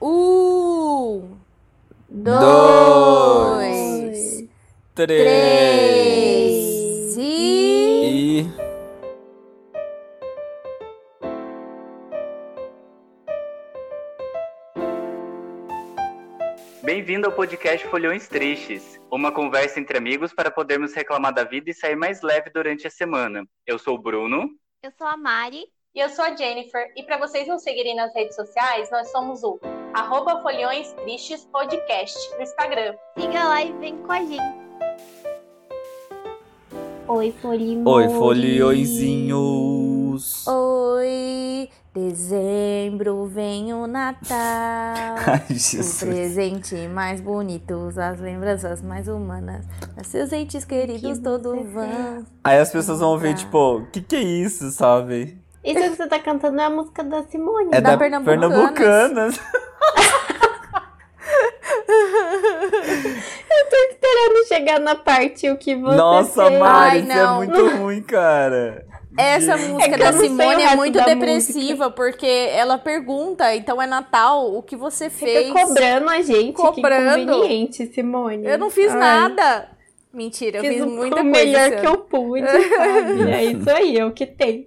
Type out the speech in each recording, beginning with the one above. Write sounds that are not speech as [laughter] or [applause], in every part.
Um, dois, Dois, três e... E. Bem-vindo ao podcast Folhões Tristes, uma conversa entre amigos para podermos reclamar da vida e sair mais leve durante a semana. Eu sou o Bruno. Eu sou a Mari. E eu sou a Jennifer. E para vocês nos seguirem nas redes sociais, nós somos o arroba Folhões Tristes Podcast no Instagram. Siga lá e vem com a gente. Oi, Folimões. Oi, folhõezinhos. Oi, dezembro vem o Natal. [laughs] Ai, O Jesus. presente mais bonito, as lembranças mais humanas. Seus entes queridos que todos você vão. Aí as pessoas vão ver, tipo, o que que é isso, sabe? Isso que você tá cantando é a música da Simone. É Da da, Pernambucanas. Pernambucanas. [laughs] Tô esperando chegar na parte o que você Nossa, fez. Mari, Ai, isso é muito ruim, cara. Essa Gente. [laughs] música É da eu o Simone é muito depressiva, porque ela pergunta, então é Natal, o que você fez? Fica cobrando a gente. Cobrando. Que inconveniente, Simone. Eu não fiz Ai, nada. Mentira, eu Fiz fiz o- muita o coisa. melhor esse que eu pude, sabe? [laughs] É isso aí, é o que tem.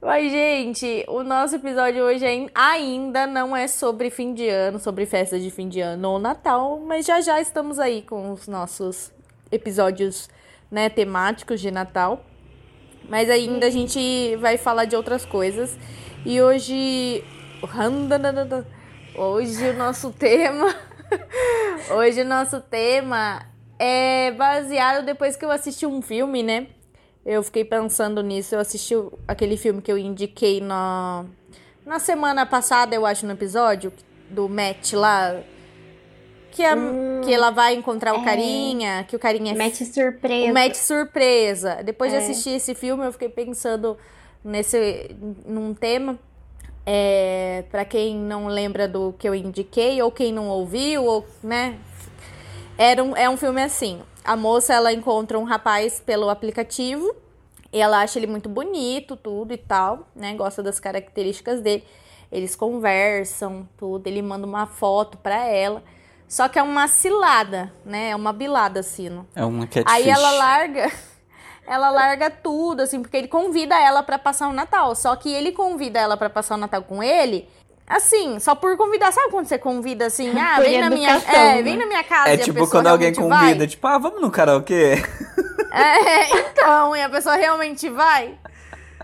Mas, gente, o nosso episódio hoje ain- ainda não é sobre fim de ano, sobre festas de fim de ano ou Natal, mas já já estamos aí com os nossos episódios, né, temáticos de Natal. Mas ainda a gente vai falar de outras coisas. E hoje. Hoje o nosso tema. [laughs] Hoje o nosso tema é baseado depois que eu assisti um filme, né? Eu fiquei pensando nisso. Eu assisti aquele filme que eu indiquei na, na semana passada, eu acho, no episódio do Matt lá. Que, a- que ela vai encontrar o é. carinha, que o carinha é Mete surpresa. o match surpresa. Depois de É. assistir esse filme, eu fiquei pensando nesse num tema. É, para quem não lembra do que eu indiquei ou quem não ouviu, ou, né? Era um, é um filme assim. A moça ela encontra um rapaz pelo aplicativo e ela acha ele muito bonito, tudo e tal, né? Gosta das características dele. Eles conversam, tudo. Ele manda uma foto pra ela. Só que é uma cilada, né? É uma bilada, assim. É uma catfish. Aí ela larga, [laughs] ela larga tudo, assim, porque ele convida ela pra passar o Natal. Só que ele convida ela pra passar o Natal com ele, assim, só por convidar. Sabe quando você convida assim, ah, Por vem na minha, é, né? vem na minha casa. É e a tipo quando alguém convida, vai? tipo, ah, vamos no karaokê? [laughs] É, então, e a pessoa realmente vai.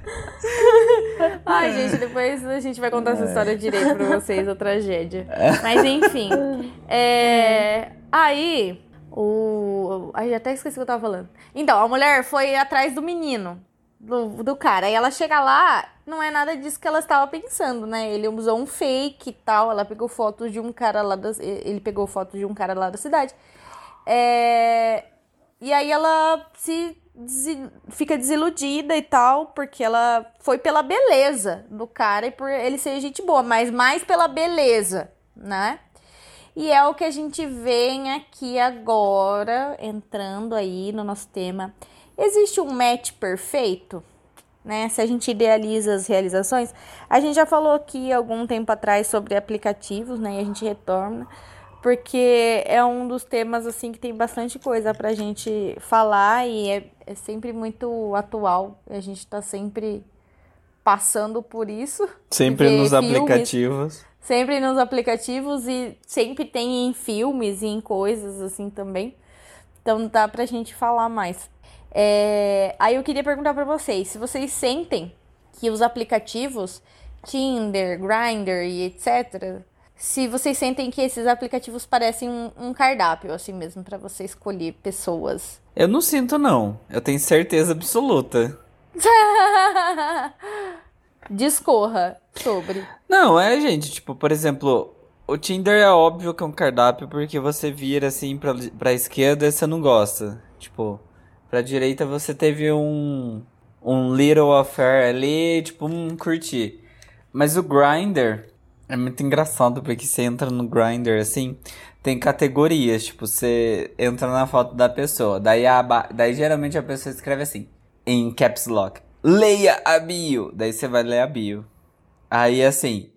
[laughs] Ai, gente, depois a gente vai contar essa história direito pra vocês, a tragédia. Mas enfim. [laughs] É... Aí, o. Ai, até esqueci o que eu tava falando. Então, a mulher foi atrás do menino, do, do cara. Aí ela chega lá, não é nada disso que ela estava pensando, né? Ele usou um fake e tal. Ela pegou fotos de um cara lá da. Ele pegou fotos de um cara lá da cidade. É... E aí ela se desi- fica desiludida e tal, porque ela foi pela beleza do cara e por ele ser gente boa, mas mais pela beleza, né? E é o que a gente vem aqui agora, entrando aí no nosso tema. Existe um match perfeito? Né? Se a gente idealiza as realizações, a gente já falou aqui algum tempo atrás sobre aplicativos, né? E a gente retorna porque é um dos temas assim que tem bastante coisa pra gente falar e é, é sempre muito atual. A gente tá sempre passando por isso. Sempre nos filmes. aplicativos. Sempre nos aplicativos e sempre tem em filmes e em coisas assim também. Então dá pra gente falar mais. É, Aí eu queria perguntar pra vocês, se vocês sentem que os aplicativos, Tinder, Grindr e etc., se vocês sentem que esses aplicativos parecem um, um cardápio, assim mesmo, pra você escolher pessoas. Eu não sinto, não. Eu tenho certeza absoluta. [laughs] Discorra sobre. Não, é, gente, tipo, por exemplo, o Tinder é óbvio que é um cardápio porque você vira assim pra, pra esquerda e você não gosta. Tipo, pra direita você teve um, um little affair ali, tipo, um curtir. Mas o Grindr é muito engraçado porque você entra no Grindr assim, tem categorias, tipo, você entra na foto da pessoa, daí, a, daí geralmente a pessoa escreve assim, em caps lock, leia a bio, daí você vai ler a bio. Aí assim,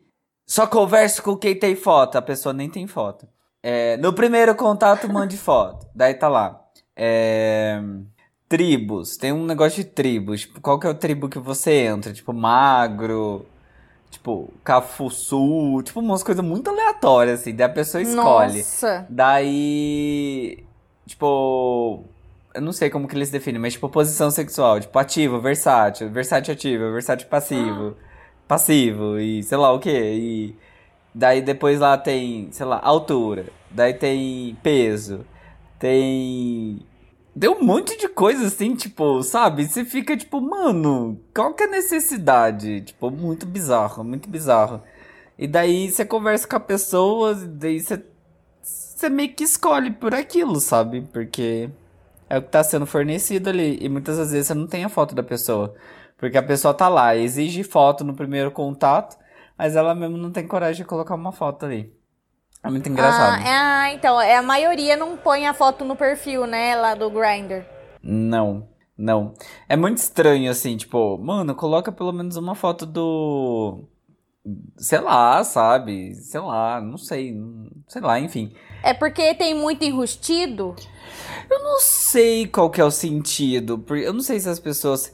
Só converso com quem tem foto. A pessoa nem tem foto. É, no primeiro contato, mande foto. Daí tá lá. É, tribos. Tem um negócio de tribos. Tipo, qual que é o tribo que você entra? Tipo, magro. Tipo, cafuçu. Tipo, umas coisas muito aleatórias, assim. Daí a pessoa escolhe. Nossa. Daí. Tipo. Eu não sei como que eles definem, mas tipo, posição sexual. Tipo, ativo, versátil, versátil ativo, versátil passivo. Passivo e sei lá o que. E daí depois lá tem, sei lá, altura. Daí tem peso. Tem. Deu um monte de coisa assim, tipo, sabe? Você fica tipo, mano, qual que é a necessidade? Tipo, muito bizarro, muito bizarro. E daí você conversa com a pessoa, e daí você, você meio que escolhe por aquilo, sabe? Porque é o que tá sendo fornecido ali. E muitas vezes você não tem a foto da pessoa. Porque a pessoa tá lá, exige foto no primeiro contato, mas ela mesmo não tem coragem de colocar uma foto ali. É muito engraçado. Ah, é, ah, então, é, a maioria não põe a foto no perfil, né, lá do Grindr. Não, não. É muito estranho, assim, tipo, mano, coloca pelo menos uma foto do. Sei lá, sabe? Sei lá, não sei. Sei lá, enfim. É porque tem muito enrustido. Eu não sei qual que é o sentido. porque Eu não sei se as pessoas.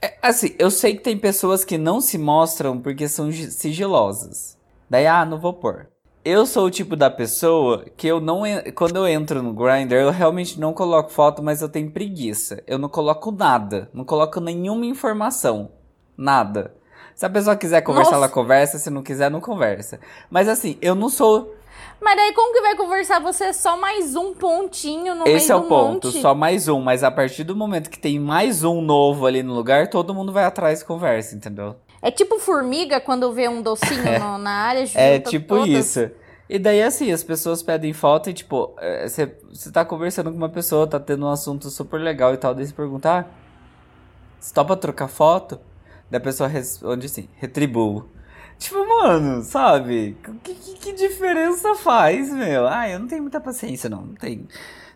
É, assim, eu sei que tem pessoas que não se mostram porque são gi- sigilosas. Daí, ah, não vou pôr. Eu sou o tipo da pessoa que eu não. Quando eu entro no Grindr, eu realmente não coloco foto, mas eu tenho preguiça. Eu não coloco nada. Não coloco nenhuma informação. Nada. Se a pessoa quiser conversar, Nossa. ela conversa. Se não quiser, não conversa. Mas assim, eu não sou. Mas daí como que vai conversar? Você é só mais um pontinho no Esse é meio o do ponto, monte. só mais um. Mas a partir do momento que tem mais um novo ali no lugar, todo mundo vai atrás e conversa, entendeu? É tipo formiga quando vê um docinho [laughs] no- na área. É tipo todas. isso. E daí, assim, as pessoas pedem foto e, tipo, você tá conversando com uma pessoa, tá tendo um assunto super legal e tal, daí você pergunta, ah, você topa trocar foto? Daí a pessoa responde assim, retribuo. Tipo, mano, sabe? Que, que, que diferença faz, meu? Ah, eu não tenho muita paciência, não. Não tenho.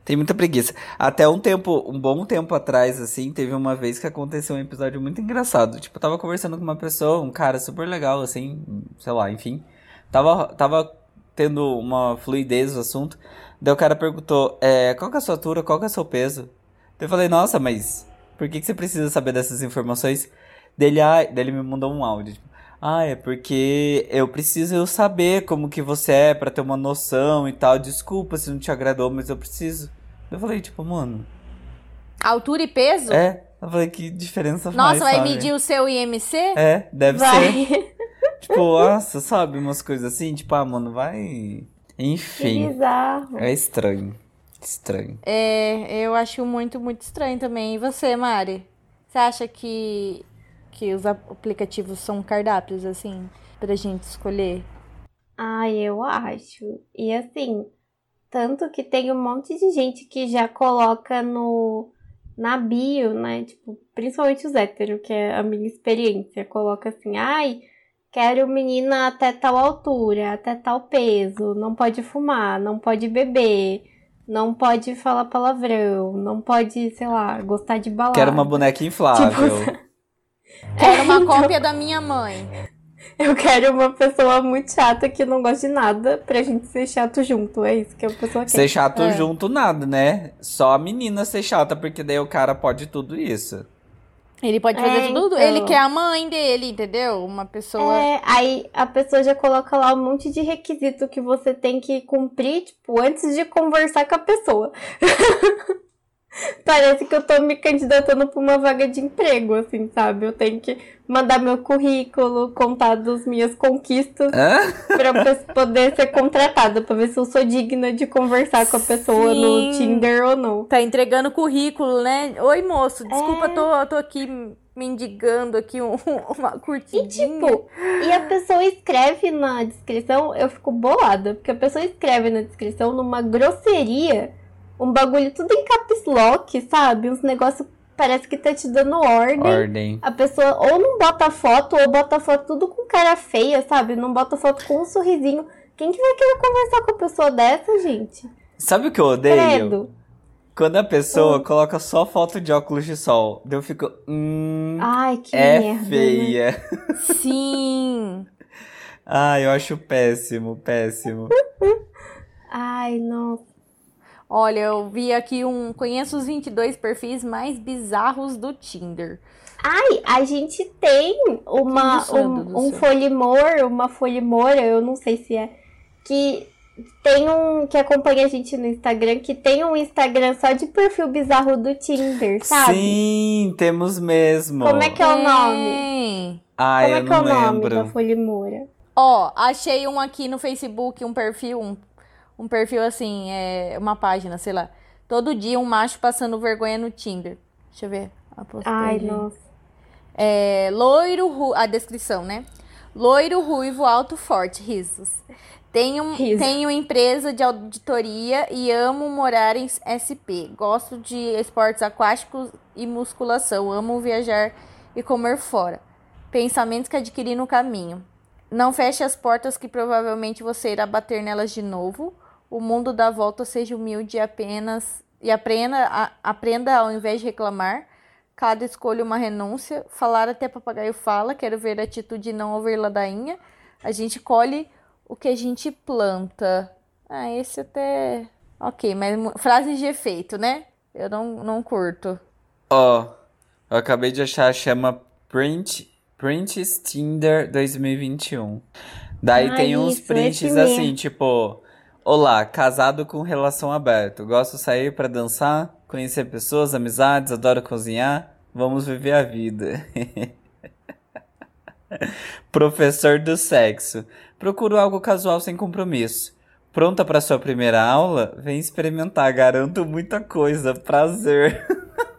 Tem muita preguiça. Até um tempo, um bom tempo atrás, assim, teve uma vez que aconteceu um episódio muito engraçado. Tipo, eu tava conversando com uma pessoa, um cara super legal, assim, sei lá, enfim. Tava, tava tendo uma fluidez no assunto. Daí o cara perguntou, é, qual que é a sua altura, qual que é o seu peso? Daí eu falei, nossa, mas por que, que você precisa saber dessas informações? Dele, ah, daí ele me mandou um áudio, tipo, ah, é porque eu preciso saber como que você é pra ter uma noção e tal. Desculpa se não te agradou, mas eu preciso. Eu falei, tipo, mano, Altura e peso? é. Eu falei, que diferença faz, Nossa, vai sabe? medir o seu IMC? É, deve ser. Vai. [laughs] Tipo, nossa, sabe? Umas coisas assim, tipo, ah, mano, vai. Que Enfim. bizarro. É estranho. Estranho. É, eu acho muito, muito estranho também. E você, Mari? Você acha que, que os aplicativos são cardápios, assim, pra gente escolher? Ai, eu acho. E assim, tanto que tem um monte de gente que já coloca no na bio, né? Tipo, principalmente os héteros, que é a minha experiência. Coloca assim, ai, quero menina até tal altura, até tal peso, não pode fumar, não pode beber, não pode falar palavrão, não pode, sei lá, gostar de balada. Quero uma boneca inflável. [laughs] Quero uma [laughs] Então- cópia da minha mãe. Eu quero uma pessoa muito chata que não gosta de nada pra gente ser chato junto. É isso que a pessoa quer. Ser chato É. junto, nada, né? Só a menina ser chata, porque daí o cara pode tudo isso. Ele pode fazer É, tudo. então. Ele quer a mãe dele, entendeu? Uma pessoa. É, aí a pessoa já coloca lá um monte de requisito que você tem que cumprir, tipo, antes de conversar com a pessoa. [laughs] [laughs] Parece que eu tô me candidatando pra uma vaga de emprego, assim, sabe? Eu tenho que mandar meu currículo, contar das minhas conquistas Hã? pra poder ser contratada, pra ver se eu sou digna de conversar com a pessoa no Sim. Tinder ou não. Tá entregando currículo, né? Oi, moço, desculpa, É. tô, tô aqui mendigando aqui um- [laughs] uma E curtidinha. tipo, e a pessoa escreve na descrição, eu fico bolada, porque a pessoa escreve na descrição numa grosseria, um bagulho tudo em caps lock, sabe? Uns negócios parece que tá te dando ordem. Ordem. A pessoa ou não bota foto, ou bota foto tudo com cara feia, sabe? Não bota foto com um sorrisinho. Quem que vai querer conversar com a pessoa dessa, gente? Sabe o que eu odeio? Credo. Quando a pessoa Hum. coloca só foto de óculos de sol. Daí eu fico. Hum. Ai, que é merda. né? feia. Sim. [laughs] Ah, eu acho péssimo, péssimo. [laughs] Ai, nossa. Olha, eu vi aqui um. Conheço os 22 perfis mais bizarros do Tinder. Ai, a gente tem uma, do um, um folimor, uma folimora, eu não sei se é, que tem um que acompanha a gente no Instagram, que tem um Instagram só de perfil bizarro do Tinder, sabe? Sim, temos mesmo. Como é que é o nome? Tem. Ah, Como eu é que é não o nome lembro. da folimora? Ó, achei um aqui no Facebook, um perfil, um, um perfil assim, é uma página, sei lá. Todo dia um macho passando vergonha no Tinder. Deixa eu ver. a Ai, nossa. É, loiro, ru... a descrição, né? Loiro, ruivo, alto, forte, risos. Tenho, Riso. tenho empresa de auditoria e amo morar em SP. Gosto de esportes aquáticos e musculação. Amo viajar e comer fora. Pensamentos que adquiri no caminho. Não feche as portas que provavelmente você irá bater nelas de novo. O mundo dá volta, seja humilde e apenas e aprenda, a- aprenda ao invés de reclamar. Cada escolha uma renúncia. Falar até papagaio fala. Quero ver a atitude e não ouvir ladainha. A gente colhe o que a gente planta. Ah, esse até. Ok, mas frases de efeito, né? Eu não, não curto. Ó, eu acabei de achar, chama Print, Prints Tinder 2021. Daí Ah, tem uns isso, prints assim, tipo, Olá, casado com relação aberta. Gosto de sair pra dançar, conhecer pessoas, amizades, adoro cozinhar. Vamos viver a vida. [laughs] Professor do sexo. Procuro algo casual sem compromisso. Pronta pra sua primeira aula? Vem experimentar, garanto muita coisa. Prazer.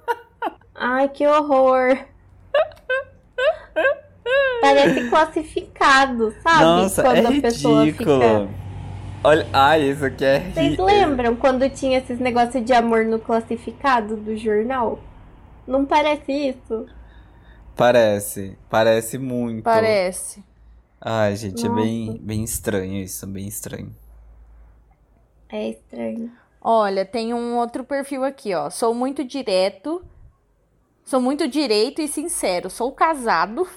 [laughs] Ai, que horror. Parece classificado, sabe? Nossa, quando é a pessoa ridículo. Olha, ai, isso aqui é Vocês lembram quando tinha esses negócios de amor no classificado do jornal? Não parece isso? Parece, parece muito. Parece. Ai, gente, é Nossa. bem, bem estranho isso, bem estranho. É estranho. Olha, tem um outro perfil aqui, ó. Sou muito direto. Sou muito direito e sincero. Sou casado.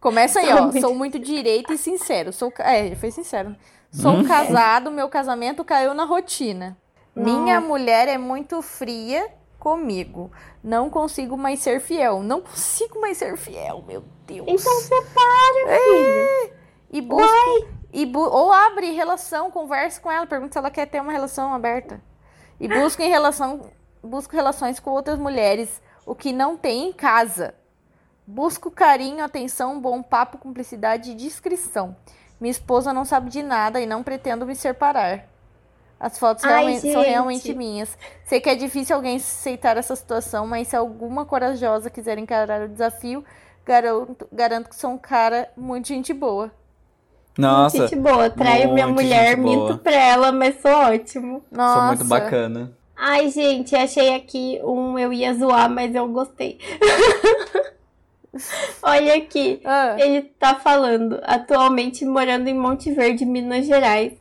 Começa aí, Sou ó. muito- Sou muito direito e sincero. Sou, é, foi sincero. Sou casado, meu casamento caiu na rotina. Minha mulher é muito fria comigo. Não consigo mais ser fiel. Não consigo mais ser fiel, meu Deus. Então separa, filho. E busca. E bu ou abre relação, converse com ela, pergunta se ela quer ter uma relação aberta. E busca em relação, busca relações com outras mulheres, o que não tem em casa. Busco carinho, atenção, bom papo, cumplicidade e discrição. Minha esposa não sabe de nada e não pretendo me separar. As fotos Ai, realmente, são realmente minhas. Sei que é difícil alguém aceitar essa situação, mas se alguma corajosa quiser encarar o desafio, garanto, garanto que sou um cara muito gente boa. Nossa, Gente boa, traio minha muito mulher, minto pra ela, mas sou ótimo. Nossa. sou muito bacana. Ai, gente, achei aqui um eu ia zoar, mas eu gostei. [laughs] [laughs] Olha aqui. Ah, Ele tá falando, atualmente morando em Monte Verde, Minas Gerais.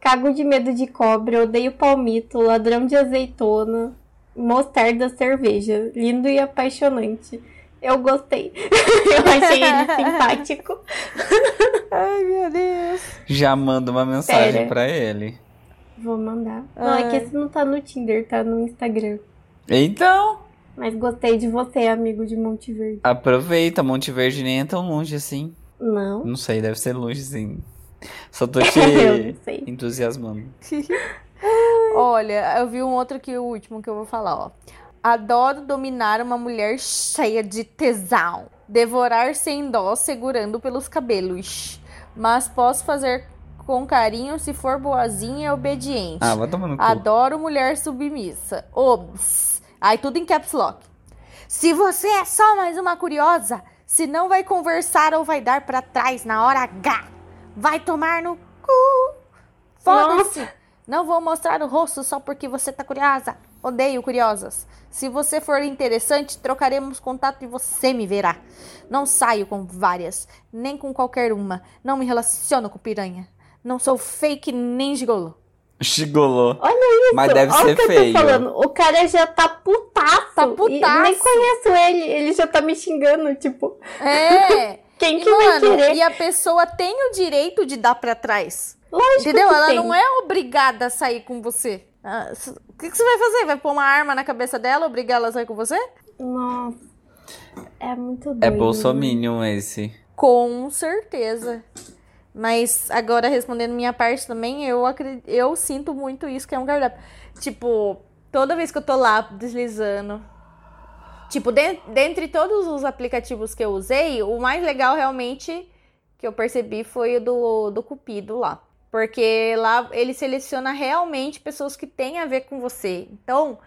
Cago de medo de cobra, odeio palmito, ladrão de azeitona, mostarda, cerveja. Lindo e apaixonante. Eu gostei. [laughs] eu achei ele [laughs] simpático. Ai, meu Deus. Já manda uma mensagem Pera. pra ele. Vou mandar. Não, é que Ai. esse não tá no Tinder, tá no Instagram. Então, Mas gostei de você, amigo de Monte Verde. aproveita, Monte Verde nem é tão longe assim. Não. Não sei, deve ser longe sim. Só tô [laughs] te entusiasmando. Olha, eu vi um outro aqui, o último que eu vou falar, ó. Adoro dominar uma mulher cheia de tesão. Devorar sem dó, segurando pelos cabelos. Mas posso fazer com carinho se for boazinha e obediente. Ah, vai tomar no cu. Adoro mulher submissa. Obs. Aí tudo em caps lock. Se você é só mais uma curiosa, se não vai conversar ou vai dar pra trás na hora H, vai tomar no cu. Foda-se. Não vou mostrar o rosto só porque você tá curiosa. Odeio curiosas. Se você for interessante, trocaremos contato e você me verá. Não saio com várias, nem com qualquer uma. Não me relaciono com piranha. Não sou fake nem gigolo. Chigolô. Olha isso. Mas deve olha ser o que feio. eu tô falando. O cara já tá putaço. Tá E putaço. nem conheço ele. Ele já tá me xingando, tipo. É! [laughs] Quem E, que vai mano, querer? e a pessoa tem o direito de dar pra trás. Lógico Entendeu? que Ela tem. não é obrigada a sair com você. Ah, O que, que você vai fazer? Vai pôr uma arma na cabeça dela, obrigar ela a sair com você? Nossa. É muito doido. É bolsominion esse. Com certeza. Mas agora, respondendo minha parte também, eu, acredito, eu sinto muito isso que é um cardápio. Tipo, toda vez que eu tô lá deslizando. Tipo, den- dentre todos os aplicativos que eu usei, o mais legal realmente que eu percebi foi o do, do Cupido lá. Porque lá ele seleciona realmente pessoas que têm a ver com você. Então,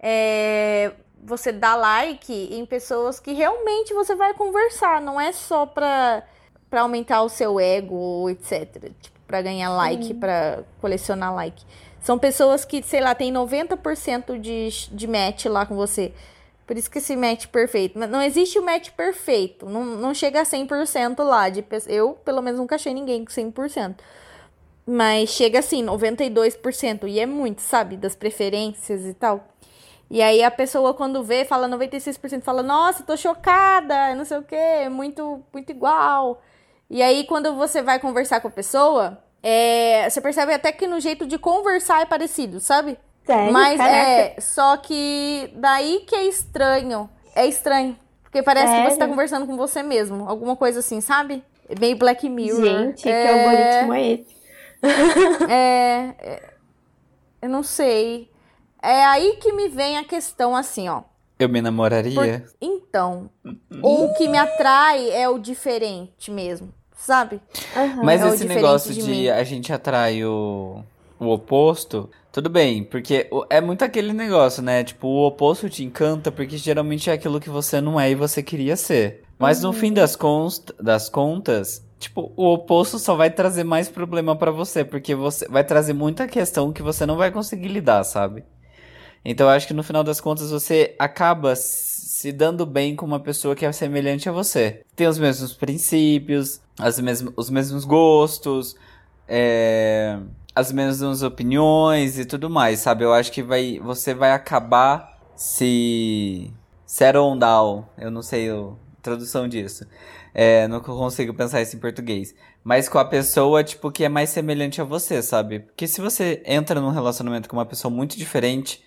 é, você dá like em pessoas que realmente você vai conversar. Não é só pra, pra aumentar o seu ego, etc. Tipo, pra ganhar like, pra colecionar like. São pessoas que, sei lá, tem 90% de, de match lá com você. Por isso que esse match perfeito. Mas Não existe o match perfeito. Não, não chega a 100% lá. De, eu, pelo menos, nunca achei ninguém com 100%. Mas chega assim, 92%. E é muito, sabe? Das preferências e tal. E aí a pessoa, quando vê, fala 96%, fala, nossa, tô chocada, não sei o quê, muito, muito igual. E aí, quando você vai conversar com a pessoa, é, você percebe até que no jeito de conversar é parecido, sabe? Sério? Mas Caraca. é, só que daí que é estranho. É estranho. Porque parece que você tá Sério? conversando com você mesmo. Alguma coisa assim, sabe? É Meio Black Mirror. Gente, que é, algoritmo é esse? [laughs] é, é, eu não sei. É aí que me vem a questão assim, ó. Eu me namoraria? Então, o que me atrai é o diferente mesmo, sabe? Aham. Mas É esse negócio de de, a gente atrai o, o oposto, tudo bem, porque é muito aquele negócio, né? Tipo, o oposto te encanta porque geralmente é aquilo que você não é e você queria ser. Mas no fim das, const, das contas, tipo, o oposto só vai trazer mais problema pra você, porque você vai trazer muita questão que você não vai conseguir lidar, sabe? Então eu acho que no final das contas você acaba se dando bem com uma pessoa que é semelhante a você. Tem os mesmos princípios, as mesmas, os mesmos gostos, é, as mesmas opiniões e tudo mais, sabe? Eu acho que vai, você vai acabar se settle down. Eu não sei a tradução disso. É, não consigo pensar isso em português. Mas com a pessoa, tipo, que é mais semelhante a você, sabe? Porque se você entra num relacionamento com uma pessoa muito diferente,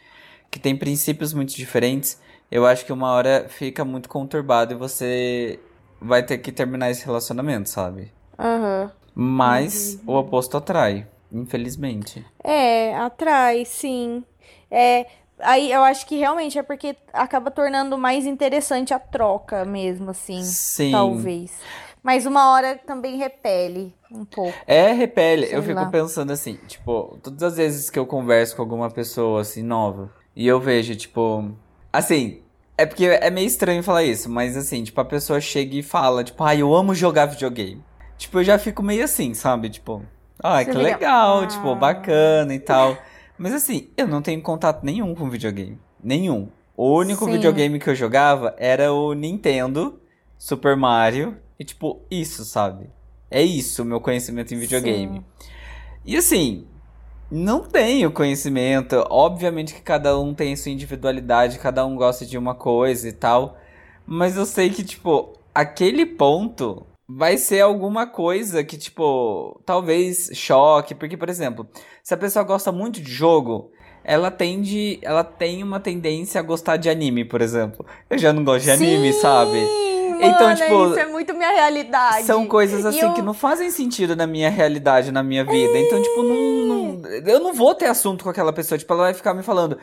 que tem princípios muito diferentes, eu acho que uma hora fica muito conturbado e você vai ter que terminar esse relacionamento, sabe? Aham. Mas o oposto atrai, infelizmente. É, atrai, sim. É, aí eu acho que realmente é porque acaba tornando mais interessante a troca mesmo, assim. Sim. Talvez. Mas uma hora também repele um pouco. É, repele. Sei eu fico lá. pensando assim, tipo, todas as vezes que eu converso com alguma pessoa assim nova e eu vejo, tipo, assim, é porque é meio estranho falar isso, mas assim, tipo, a pessoa chega e fala, tipo, ai, eu amo jogar videogame. Tipo, eu já fico meio assim, sabe? Tipo, ah, que fica, legal, "Ah." tipo, bacana e tal. Mas assim, eu não tenho contato nenhum com videogame. Nenhum. O único Sim. videogame que eu jogava era o Nintendo, Super Mario, e tipo, isso, sabe? É isso o meu conhecimento em videogame. E assim, não tenho conhecimento. Obviamente que cada um tem sua individualidade, cada um gosta de uma coisa e tal. Mas eu sei que, tipo, aquele ponto vai ser alguma coisa que, tipo, talvez choque. Porque, por exemplo, se a pessoa gosta muito de jogo, ela tende. Ela tem uma tendência a gostar de anime, por exemplo. Eu já não gosto de anime, Sim, sabe? Mano, Então, tipo, isso é muito minha realidade. São coisas assim eu- que não fazem sentido na minha realidade, na minha vida. Então, tipo, não, não- eu não vou ter assunto com aquela pessoa. Tipo, ela vai ficar me falando,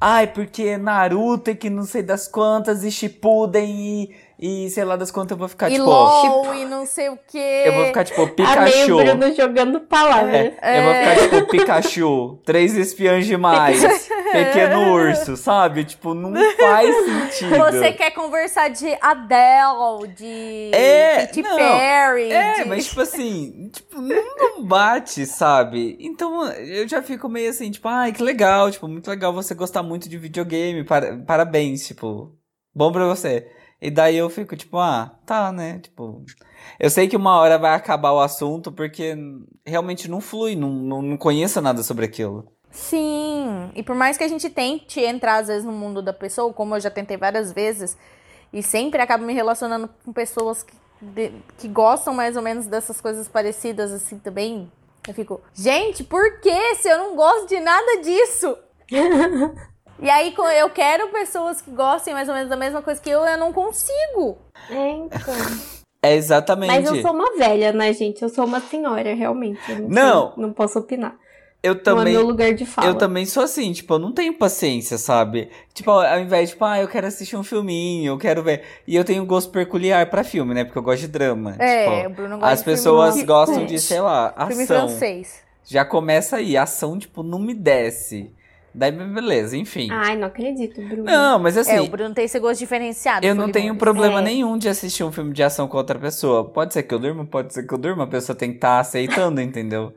ai, porque Naruto e que não sei das quantas, e Shippuden e, e sei lá das quantas, eu vou ficar, E tipo, LOL e não sei o quê. eu vou ficar, tipo, Amei Pikachu. o Bruno jogando palavras. É, Eu vou ficar, tipo, Pikachu, três espiãs demais, [laughs] pequeno urso, sabe? Tipo, não [laughs] faz sentido. Você quer conversar de Adele, de É, Katy não, Perry. É, de- mas tipo [laughs] assim, tipo, não, bate, sabe? Então eu já fico meio assim, tipo, ai, que legal, tipo, muito legal você gostar muito de videogame, para- parabéns, tipo, bom pra você. E daí eu fico tipo, ah, tá, né? Tipo, eu sei que uma hora vai acabar o assunto porque realmente não flui, não, não, não conheço nada sobre aquilo. Sim, e por mais que a gente tente entrar às vezes no mundo da pessoa, como eu já tentei várias vezes, e sempre acabo me relacionando com pessoas que de- que gostam mais ou menos dessas coisas parecidas assim também, eu fico, gente, por que se eu não gosto de nada disso? [laughs] E aí eu quero pessoas que gostem mais ou menos da mesma coisa que eu, eu não consigo. É, então. É exatamente. Mas eu sou uma velha, né, gente? Eu sou uma senhora, realmente. Eu Não. sei, não posso opinar. Eu Não é também. meu lugar de fala. Eu também sou assim, tipo, eu não tenho paciência, sabe? Tipo, ao invés de, tipo, ah, eu quero assistir um filminho, eu quero ver. E eu tenho um gosto peculiar pra filme, né? Porque eu gosto de drama. É, tipo, o Bruno gosta as de filme pessoas de gostam de, sei lá, Filme ação. francês. Já começa aí, a ação, tipo, não me desce. Daí, beleza, enfim. Ai, não acredito, Bruno. Não, mas assim, é, o Bruno tem esse gosto diferenciado. eu não tenho problema É. nenhum de assistir um filme de ação com outra pessoa. Pode ser que eu durma, pode ser que eu durma, a pessoa tem que estar aceitando, [laughs] entendeu?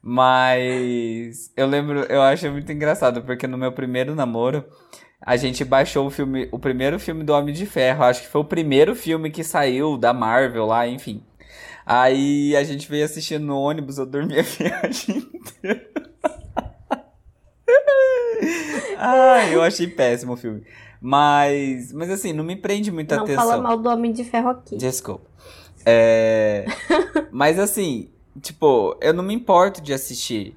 Mas eu lembro, eu acho muito engraçado, porque no meu primeiro namoro, a gente baixou o filme, o primeiro filme do Homem de Ferro. Acho que foi o primeiro filme que saiu da Marvel lá, enfim. Aí a gente veio assistindo no ônibus, eu dormi a [laughs] viagem inteira. [laughs] Ai, eu achei péssimo o filme. Mas, mas assim, não me prende muita Não atenção. fala mal do Homem de Ferro aqui. Desculpa. É... [laughs] Mas assim, tipo, eu não me importo de assistir.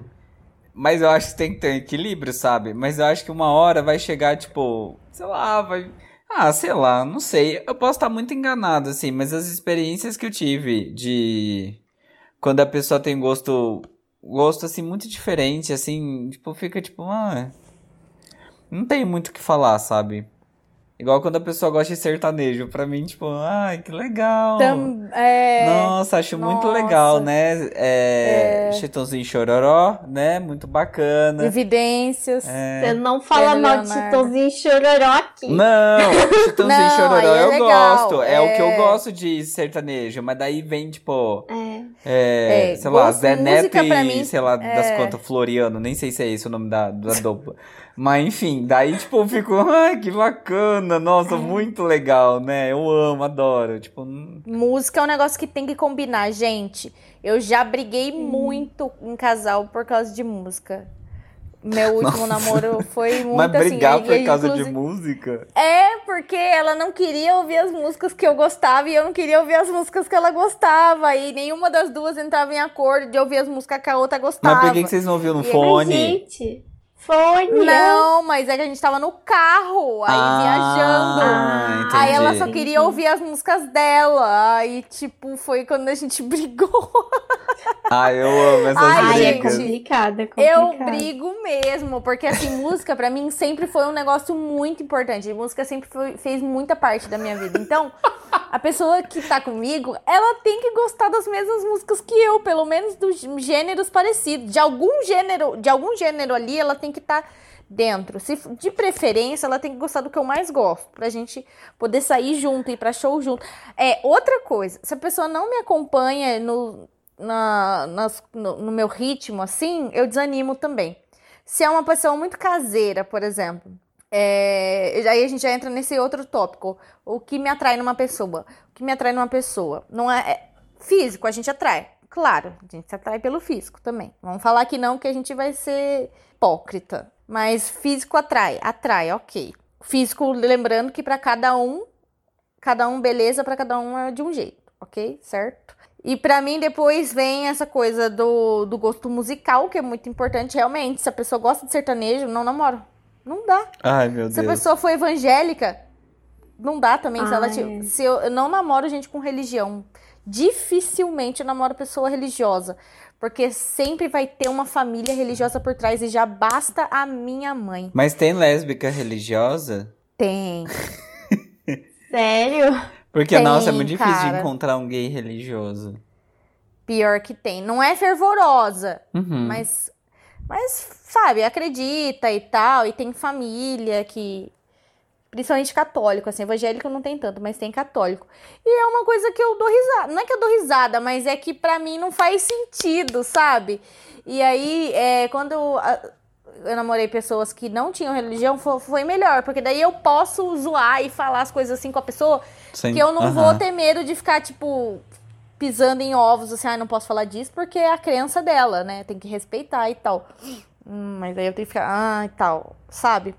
Mas eu acho que tem que ter um equilíbrio, sabe? Mas eu acho que uma hora vai chegar, tipo, sei lá, vai. Ah, sei lá, não sei. Eu posso estar muito enganado, assim, mas as experiências que eu tive de. Quando a pessoa tem gosto. Gosto, assim, muito diferente, assim, tipo, fica tipo, ah. Não tem muito o que falar, sabe? Igual quando a pessoa gosta de sertanejo. Pra mim, tipo, ai, que legal. Tam- é, Nossa, acho muito Nossa. legal, né? É, Chitãozinho Chororó, né? Muito bacana. Evidências. É. Você não fala mal de. Chitãozinho Chororó aqui. Não, Chitãozinho [laughs] Não, Chororó é eu legal, gosto. É... o que eu é. gosto de sertanejo. Mas daí vem, tipo, É. é, É, sei lá, Zé Neto e, mim, sei lá, das é. quantas, Floriano. Nem sei se é esse o nome da, da dupla. [laughs] Mas enfim, daí, tipo, eu fico, ai, que bacana. Nossa, muito legal, né? Eu amo, adoro. Tipo, hum, Música é um negócio que tem que combinar, gente. Eu já briguei muito em casal por causa de música. Meu último namoro foi [laughs] muito mas brigar assim. por causa de inclusive- música. É, porque ela não queria ouvir as músicas que eu gostava e eu não queria ouvir as músicas que ela gostava. E nenhuma das duas entrava em acordo de ouvir as músicas que a outra gostava. Mas por que, que vocês não ouviram no E- fone? gente, fone. Não, mas é que a gente tava no carro, aí viajando. Ah, entendi. Aí ela só queria ouvir as músicas dela. Aí, tipo, foi quando a gente [laughs] brigou. Ah, eu amo essas Ai, Ai, é brigas. complicado, é Eu brigo mesmo, porque assim, música pra mim sempre foi um negócio muito importante. Música sempre foi- fez muita parte da minha vida. Então, a pessoa que tá comigo, ela tem que gostar das mesmas músicas que eu, pelo menos dos gêneros parecidos. De algum gênero, de algum gênero ali, ela tem que estar dentro. Se de preferência, ela tem que gostar do que eu mais gosto, pra gente poder sair junto, ir pra show junto. É, outra coisa, se a pessoa não me acompanha no, na, nas- no, no meu ritmo, assim, eu desanimo também. Se é uma pessoa muito caseira, por exemplo, é, aí a gente já entra nesse outro tópico. O que me atrai numa pessoa? O que me atrai numa pessoa? Não é, é físico, a gente atrai. Claro, a gente se atrai pelo físico também. Vamos falar que não, que a gente vai ser hipócrita. Mas físico atrai, atrai, ok. Físico, lembrando que pra cada um, cada um beleza, pra cada um é de um jeito, ok? Certo? E pra mim depois vem essa coisa do, do gosto musical, que é muito importante realmente. Se a pessoa gosta de sertanejo, não namoro. Não dá. Ai, meu Se a Deus. pessoa for evangélica, não dá também. se ela se eu, eu não namoro gente com religião. Dificilmente eu namoro pessoa religiosa. Porque sempre vai ter uma família religiosa por trás e já basta a minha mãe. Mas tem lésbica religiosa? Tem. [laughs] Sério? Porque, Tem, nossa, é muito difícil de cara. encontrar um gay religioso. Pior que tem. Não é fervorosa, Uhum. mas, mas, sabe, acredita e tal. E tem família que. Principalmente católico, assim, evangélico não tem tanto, mas tem católico. E é uma coisa que eu dou risada. Não é que eu dou risada, mas é que pra mim não faz sentido, sabe? E aí, é, quando a- eu namorei pessoas que não tinham religião, fo- foi melhor, porque daí eu posso zoar e falar as coisas assim com a pessoa Sem- que eu não Aham. vou ter medo de ficar, tipo, pisando em ovos, assim, ah, não posso falar disso porque é a crença dela, né? Tem que respeitar e tal. Hum, mas aí eu tenho que ficar, ah, e tal, sabe?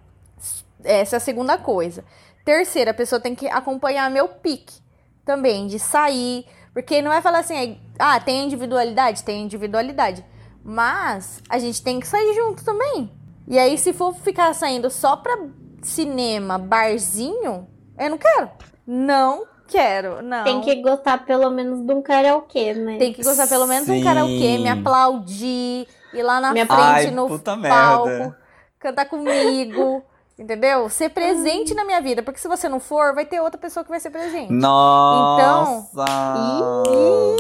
Essa é a segunda coisa. Terceira, a pessoa tem que acompanhar meu pique. também de sair. Porque não é falar assim, ah, tem individualidade? Tem individualidade. Mas a gente tem que sair junto também. E aí, se for ficar saindo só pra cinema, barzinho, eu não quero. Não quero, não. Tem que gostar pelo menos de um karaokê, né? Tem que gostar pelo menos de um karaokê, me aplaudir, ir lá na Me frente Ai, no palco, merda. cantar comigo. Entendeu? Ser presente na minha vida. Porque se você não for, vai ter outra pessoa que vai ser presente. Nossa! Então,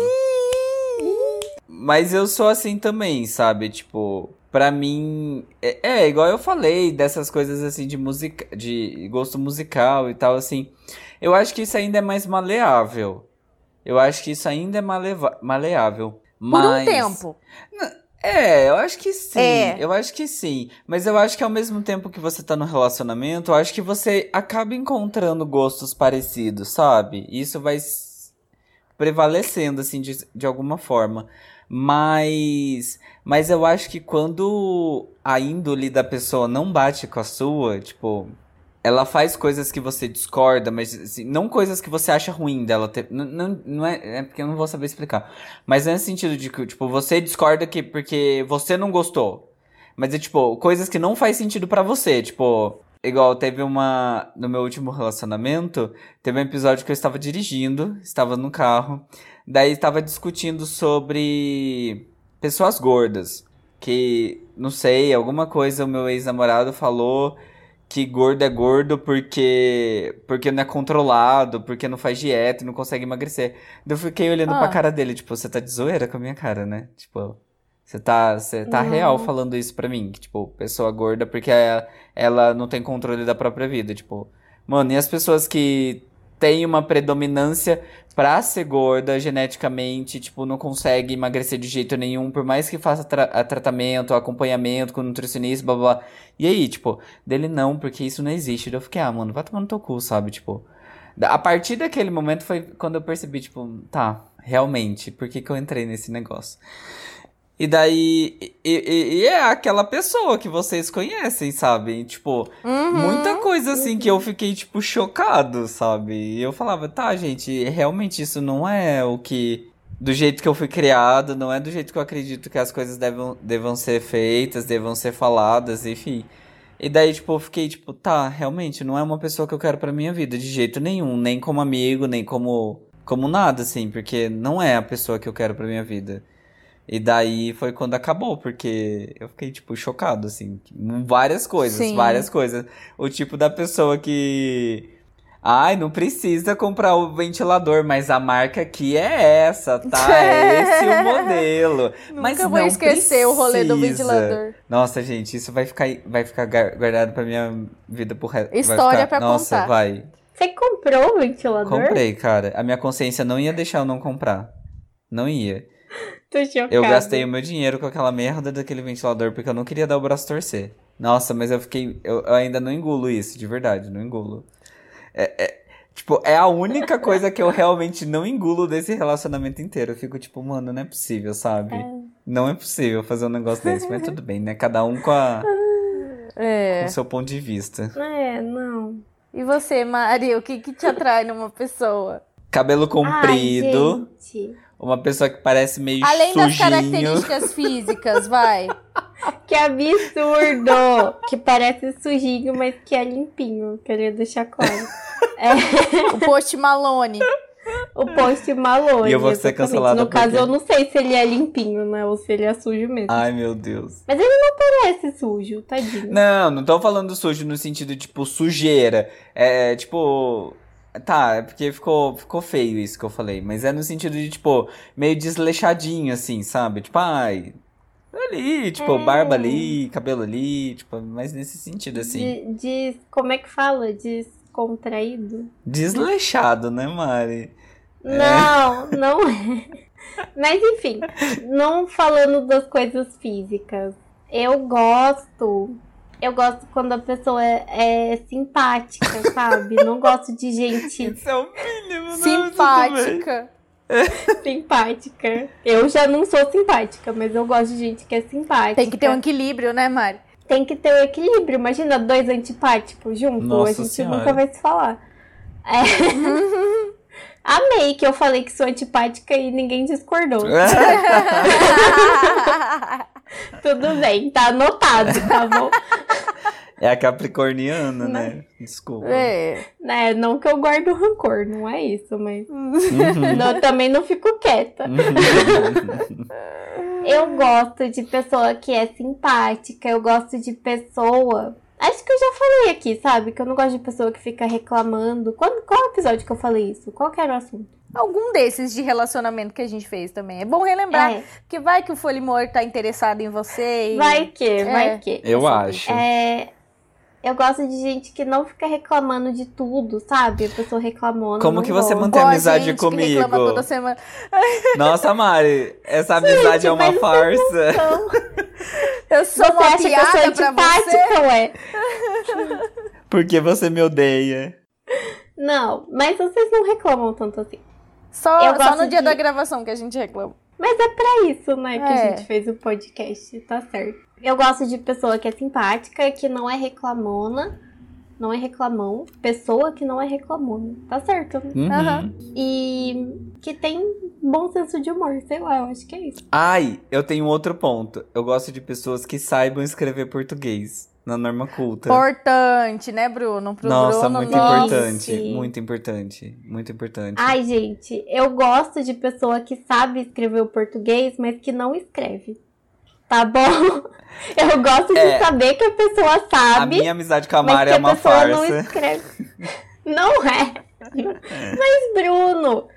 Mas eu sou assim também, sabe? Tipo, pra mim. É, é, igual eu falei, dessas coisas assim de música, de gosto musical e tal, assim. Eu acho que isso ainda é mais maleável. Eu acho que isso ainda é maleável. Por Mas... um tempo. É, eu acho que sim. É. Eu acho que sim. Mas eu acho que ao mesmo tempo que você tá no relacionamento, eu acho que você acaba encontrando gostos parecidos, sabe? Isso vai prevalecendo, assim, de, de alguma forma. Mas. Mas eu acho que quando a índole da pessoa não bate com a sua, tipo. Ela faz coisas que você discorda, mas assim, não coisas que você acha ruim dela ter. Não, não, é, é porque eu não vou saber explicar. Mas é no sentido de que, tipo, você discorda que porque você não gostou. Mas é, tipo, coisas que não faz sentido pra você. Tipo, igual teve uma. No meu último relacionamento, teve um episódio que eu estava dirigindo, estava no carro. Daí estava discutindo sobre pessoas gordas. Que, não sei, alguma coisa o meu ex-namorado falou que gordo é gordo porque porque não é controlado, porque não faz dieta e não consegue emagrecer. Eu fiquei olhando Ah. pra cara dele, tipo, você tá de zoeira com a minha cara, né? Tipo, você tá, você tá Não. real falando isso pra mim, que, tipo, pessoa gorda porque ela, ela não tem controle da própria vida, tipo. Mano, e as pessoas que têm uma predominância pra ser gorda geneticamente, tipo, não consegue emagrecer de jeito nenhum, por mais que faça tra- tratamento, acompanhamento com nutricionista, blá blá. E aí, tipo, dele não, porque isso não existe. Eu fiquei, ah, mano, vai tomar no teu cu, sabe? Tipo, a partir daquele momento foi quando eu percebi, tipo, tá, realmente, por que que eu entrei nesse negócio? E daí, e, e- e é aquela pessoa que vocês conhecem, sabe? Tipo, Uhum. muita coisa assim que eu fiquei, tipo, chocado, sabe? E eu falava, tá, gente, realmente isso não é o que. Do jeito que eu fui criado, não é do jeito que eu acredito que as coisas devam, devam ser feitas, devam ser faladas, enfim. E daí, tipo, eu fiquei, tipo, tá, realmente, não é uma pessoa que eu quero pra minha vida, de jeito nenhum, nem como amigo, nem como, como nada, assim, porque não é a pessoa que eu quero pra minha vida. E daí foi quando acabou, porque eu fiquei, tipo, chocado, assim. Várias coisas, Sim. várias coisas. O tipo da pessoa que. Ai, não precisa comprar o ventilador, mas a marca aqui é essa, tá? [laughs] É esse o modelo. Nunca mas vou não esquecer o rolê do precisa. ventilador. Nossa, gente, isso vai ficar, vai ficar guardado pra minha vida pro resto. História ficar- pra Nossa, contar. vai. Você comprou o ventilador? Comprei, cara. A minha consciência não ia deixar eu não comprar. Não ia. [laughs] Tô chocada. Eu gastei o meu dinheiro com aquela merda daquele ventilador porque eu não queria dar o braço torcer. Nossa, mas eu fiquei. Eu, eu ainda não engulo isso, de verdade, não engulo. É, é- tipo, é a única coisa que eu realmente não engulo desse relacionamento inteiro. Eu fico tipo, mano, não é possível, sabe? Não é possível fazer um negócio desse, mas tudo bem, né? Cada um com, a, [laughs] É. com o seu ponto de vista. É, não. E você, Mari, o que, que te atrai numa pessoa? Cabelo comprido, Ai, gente. Uma pessoa que parece meio Além das sujinho. características físicas, vai. [laughs] Que absurdo! que parece sujinho, mas que é limpinho. Queria deixar claro. É, O Post Malone. o post Malone. E eu vou ser exatamente. cancelada No caso, porque- eu não sei se ele é limpinho, né? Ou se ele é sujo mesmo. Ai, meu Deus. Mas ele não parece sujo, tadinho. Não, não tô falando sujo no sentido, tipo, sujeira. É, tipo. Tá, é porque ficou, ficou feio isso que eu falei. Mas é no sentido de, tipo, meio desleixadinho, assim, sabe? Tipo, ai. Ali, tipo, É. barba ali, cabelo ali, tipo, mas nesse sentido, assim. De, de- como é que fala? Descontraído? Desleixado, né, Mari? Não, não é. Mas enfim, não falando das coisas físicas. Eu gosto. Eu gosto quando a pessoa é, é simpática, sabe? Não gosto de gente [laughs] Isso é o mínimo, né? Simpática. [laughs] simpática. Eu já não sou simpática, mas eu gosto de gente que é simpática. Tem que ter um equilíbrio, né, Mari? Tem que ter o equilíbrio. Imagina dois antipáticos juntos, Nossa a gente Senhora. nunca vai se falar. É. [laughs] Amei que eu falei que sou antipática e ninguém discordou. [laughs] Tudo bem, tá anotado, tá bom? [laughs] É a capricorniana, né? Desculpa. É. É, não que eu guardo rancor, não é isso, mas Uhum. [laughs] não, também não fico quieta. Uhum. Eu gosto de pessoa que é simpática, eu gosto de pessoa. Acho que eu já falei aqui, sabe? Que eu não gosto de pessoa que fica reclamando. Quando, qual episódio que eu falei isso? Qual que era o assunto? Algum desses de relacionamento que a gente fez também. É bom relembrar É, que vai que o Folimor tá interessado em você e... vai que, vai que. Eu acho. É, eu gosto de gente que não fica reclamando de tudo, sabe? A pessoa reclamando. Como que você mantém Igual a amizade gente que reclama comigo? toda semana. [laughs] Nossa, Mari, essa amizade é uma farsa. Eu sou você uma acha que eu sou piada pra você. antipática, ué? Porque você me odeia. Não, mas vocês não reclamam tanto assim. Só, só no dia de- da gravação que a gente reclama. Mas é pra isso, né, que É. a gente fez o podcast, tá certo. Eu gosto de pessoa que é simpática, que não é reclamona, não é reclamão. Pessoa que não é reclamona, tá certo. né? Uhum. Aham. E que tem bom senso de humor, sei lá, eu acho que é isso. Ai, eu tenho outro ponto. Eu gosto de pessoas que saibam escrever português na norma culta. Importante, né, Bruno? Pro Nossa, Bruno, muito nossa. importante. Muito importante. Muito importante. Ai, gente, eu gosto de pessoa que sabe escrever o português, mas que não escreve. Tá bom? [laughs] Eu gosto de É. saber que a pessoa a sabe, minha amizade com a mas Mari é a uma pessoa não farsa. escreve. [laughs] Não [laughs] é. Mas, Bruno,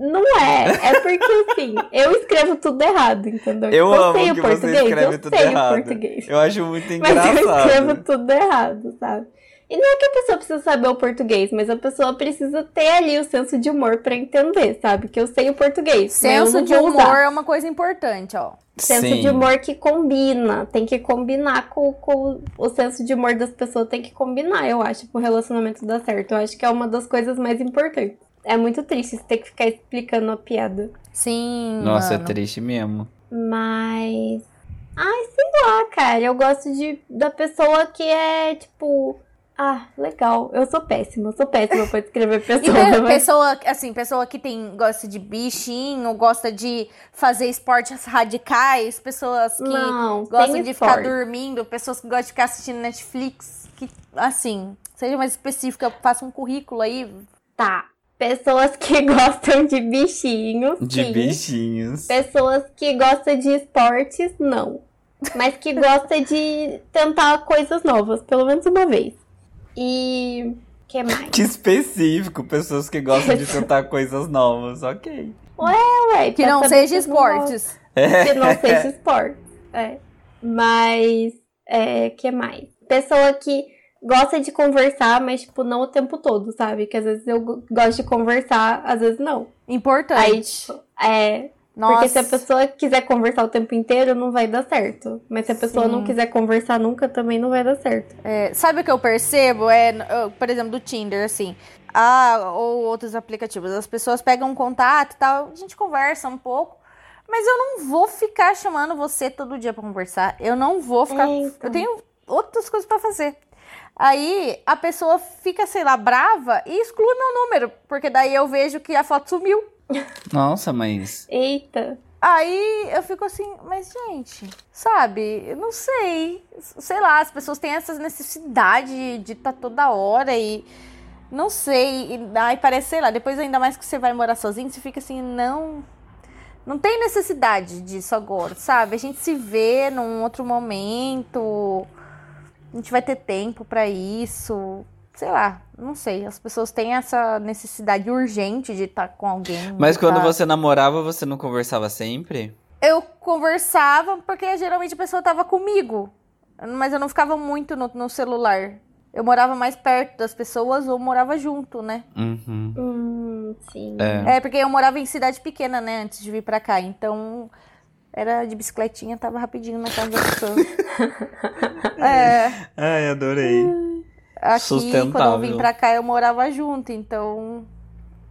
não é. É porque, assim, eu escrevo tudo errado, entendeu? Eu amo sei o português, escreve eu tudo sei errado. o português. Eu acho muito Mas eu escrevo engraçado. tudo errado, sabe? E não é que a pessoa precisa saber o português, mas a pessoa precisa ter ali o senso de humor pra entender, sabe? Que eu sei o português. eu Senso de humor usar. é uma coisa importante, ó. Senso Sim. de humor que combina. Tem que combinar com, com o senso de humor das pessoas, tem que combinar, eu acho, pro relacionamento dar certo. Eu acho que é uma das coisas mais importantes. É muito triste você ter que ficar explicando a piada. Sim. Nossa, é mano. triste mesmo. Mas. Ai, sei lá, cara. Eu gosto de, da pessoa que é, tipo. Ah, legal. Eu sou péssima. Eu sou péssima pra escrever [laughs] E pessoa. pe- mas- pessoa, assim, pessoa que tem, gosta de bichinho, gosta de fazer esportes radicais, pessoas que Não, gostam de ficar esporte. dormindo, pessoas que gostam de ficar assistindo Netflix, que, assim, seja mais específica, faça um currículo aí. Tá. Pessoas que [laughs] gostam de bichinhos. De sim. bichinhos. Pessoas que gostam de esportes, não. Mas que gostam de tentar coisas novas, pelo menos uma vez. E. que mais? Que específico, pessoas que gostam de tentar coisas novas, ok. Ué, Que pra não seja gosta. esportes. que não seja esporte. É. Mas, é, que mais? Pessoa que gosta de conversar, mas, tipo, não o tempo todo, sabe? Que às vezes eu go- gosto de conversar, às vezes não. Importante. Aí, tipo, é. Nossa. Porque se a pessoa quiser conversar o tempo inteiro, não vai dar certo. Mas se a pessoa Sim. não quiser conversar nunca, também não vai dar certo. É, sabe o que eu percebo? É, por exemplo, do Tinder, assim. Ah, ou outros aplicativos. As pessoas pegam um contato e tal, a gente conversa um pouco. Mas eu não vou ficar chamando você todo dia pra conversar. Eu não vou ficar. É, então. Eu tenho outras coisas pra fazer. Aí a pessoa fica, sei lá, brava e exclui meu número. Porque daí eu vejo que a foto sumiu. Nossa, mas. Eita. Aí eu fico assim, mas gente, sabe, eu não sei. Sei lá, as pessoas têm essa necessidade de estar toda hora e. Não sei. E, aí parece, sei lá, depois ainda mais que você vai morar sozinho, você fica assim, não. Não tem necessidade disso agora, sabe? A gente se vê num outro momento. A gente vai ter tempo pra isso. Sei lá, não sei. As pessoas têm essa necessidade urgente de estar com alguém. Mas quando tá- você namorava, você não conversava sempre? eu conversava porque geralmente a pessoa tava comigo. Mas eu não ficava muito no, no celular. Eu morava mais perto das pessoas ou morava junto, né? Uhum. Hum, sim. É. É, porque eu morava em cidade pequena, né? Antes de vir pra cá. Então, era de bicicletinha, tava rapidinho na casa da pessoa. [laughs] é, Ai, adorei. aqui, quando eu vim pra cá, eu morava junto. Então,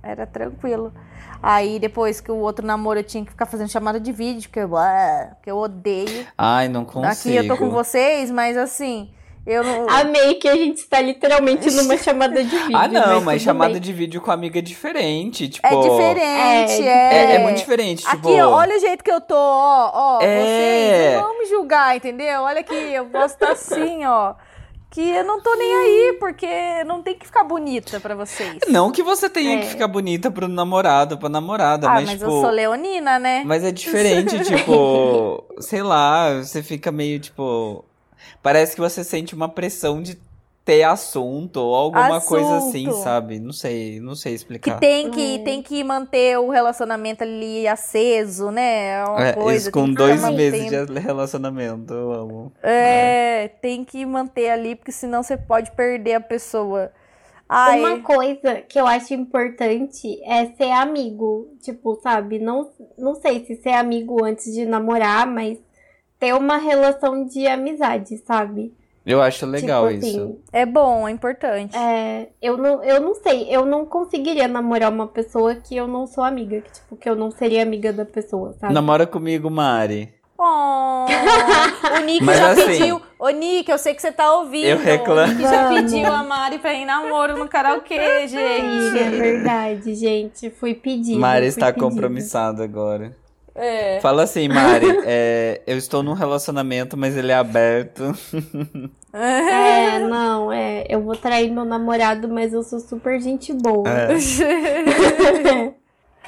era tranquilo. Aí, depois que o outro namoro, eu tinha que ficar fazendo chamada de vídeo, que eu, ah, que eu odeio. Ai, não consigo. Aqui eu tô com vocês, mas assim, Eu não. Amei que a gente está literalmente numa [laughs] chamada de vídeo. Ah, não, mas, tudo chamada bem. de vídeo com amiga é diferente. Tipo, É diferente, É, é. é muito diferente. Tipo, Aqui, ó, olha o jeito que eu tô, ó, ó. É. Vocês não vão me julgar, entendeu? Olha aqui, eu posso estar assim, ó. Que eu não tô nem aí, porque não tem que ficar bonita pra vocês. Não que você tenha É. que ficar bonita pro namorado, pra namorada, Ah, mas, mas, tipo. eu sou leonina, né? Mas é diferente, [laughs] tipo, sei lá, você fica meio tipo. Parece que você sente uma pressão de ter assunto ou alguma coisa assim, Assunto. sabe? Não sei, não sei Que explicar. tem que, Hum. tem que manter o relacionamento ali aceso, né? É uma É, coisa. isso com que dois meses mantendo. de relacionamento, eu amo. É, tem que manter ali, porque senão você pode perder a pessoa. Ai, Uma coisa que eu acho importante é ser amigo. Tipo, sabe? Não, não sei se ser amigo antes de namorar, mas ter uma relação de amizade, sabe? Eu acho legal tipo isso. assim, é bom, é importante. é, eu, não, eu não sei, eu não conseguiria namorar uma pessoa que eu não sou amiga, que, tipo, que eu não seria amiga da pessoa, sabe? Namora comigo, Mari. Oh, [laughs] o Nick Mas já assim- pediu. Ô, Nick, eu sei que você tá ouvindo. Eu reclamo. O Nick já Vamos. pediu a Mari pra ir em namoro no karaokê, [laughs] é gente. verdade, gente. Fui pedir. Mari está compromissada agora. É. Fala assim, Mari, é, eu estou num relacionamento, mas ele é aberto. É, não, é. Eu vou trair meu namorado, mas eu sou super gente boa. É, [laughs]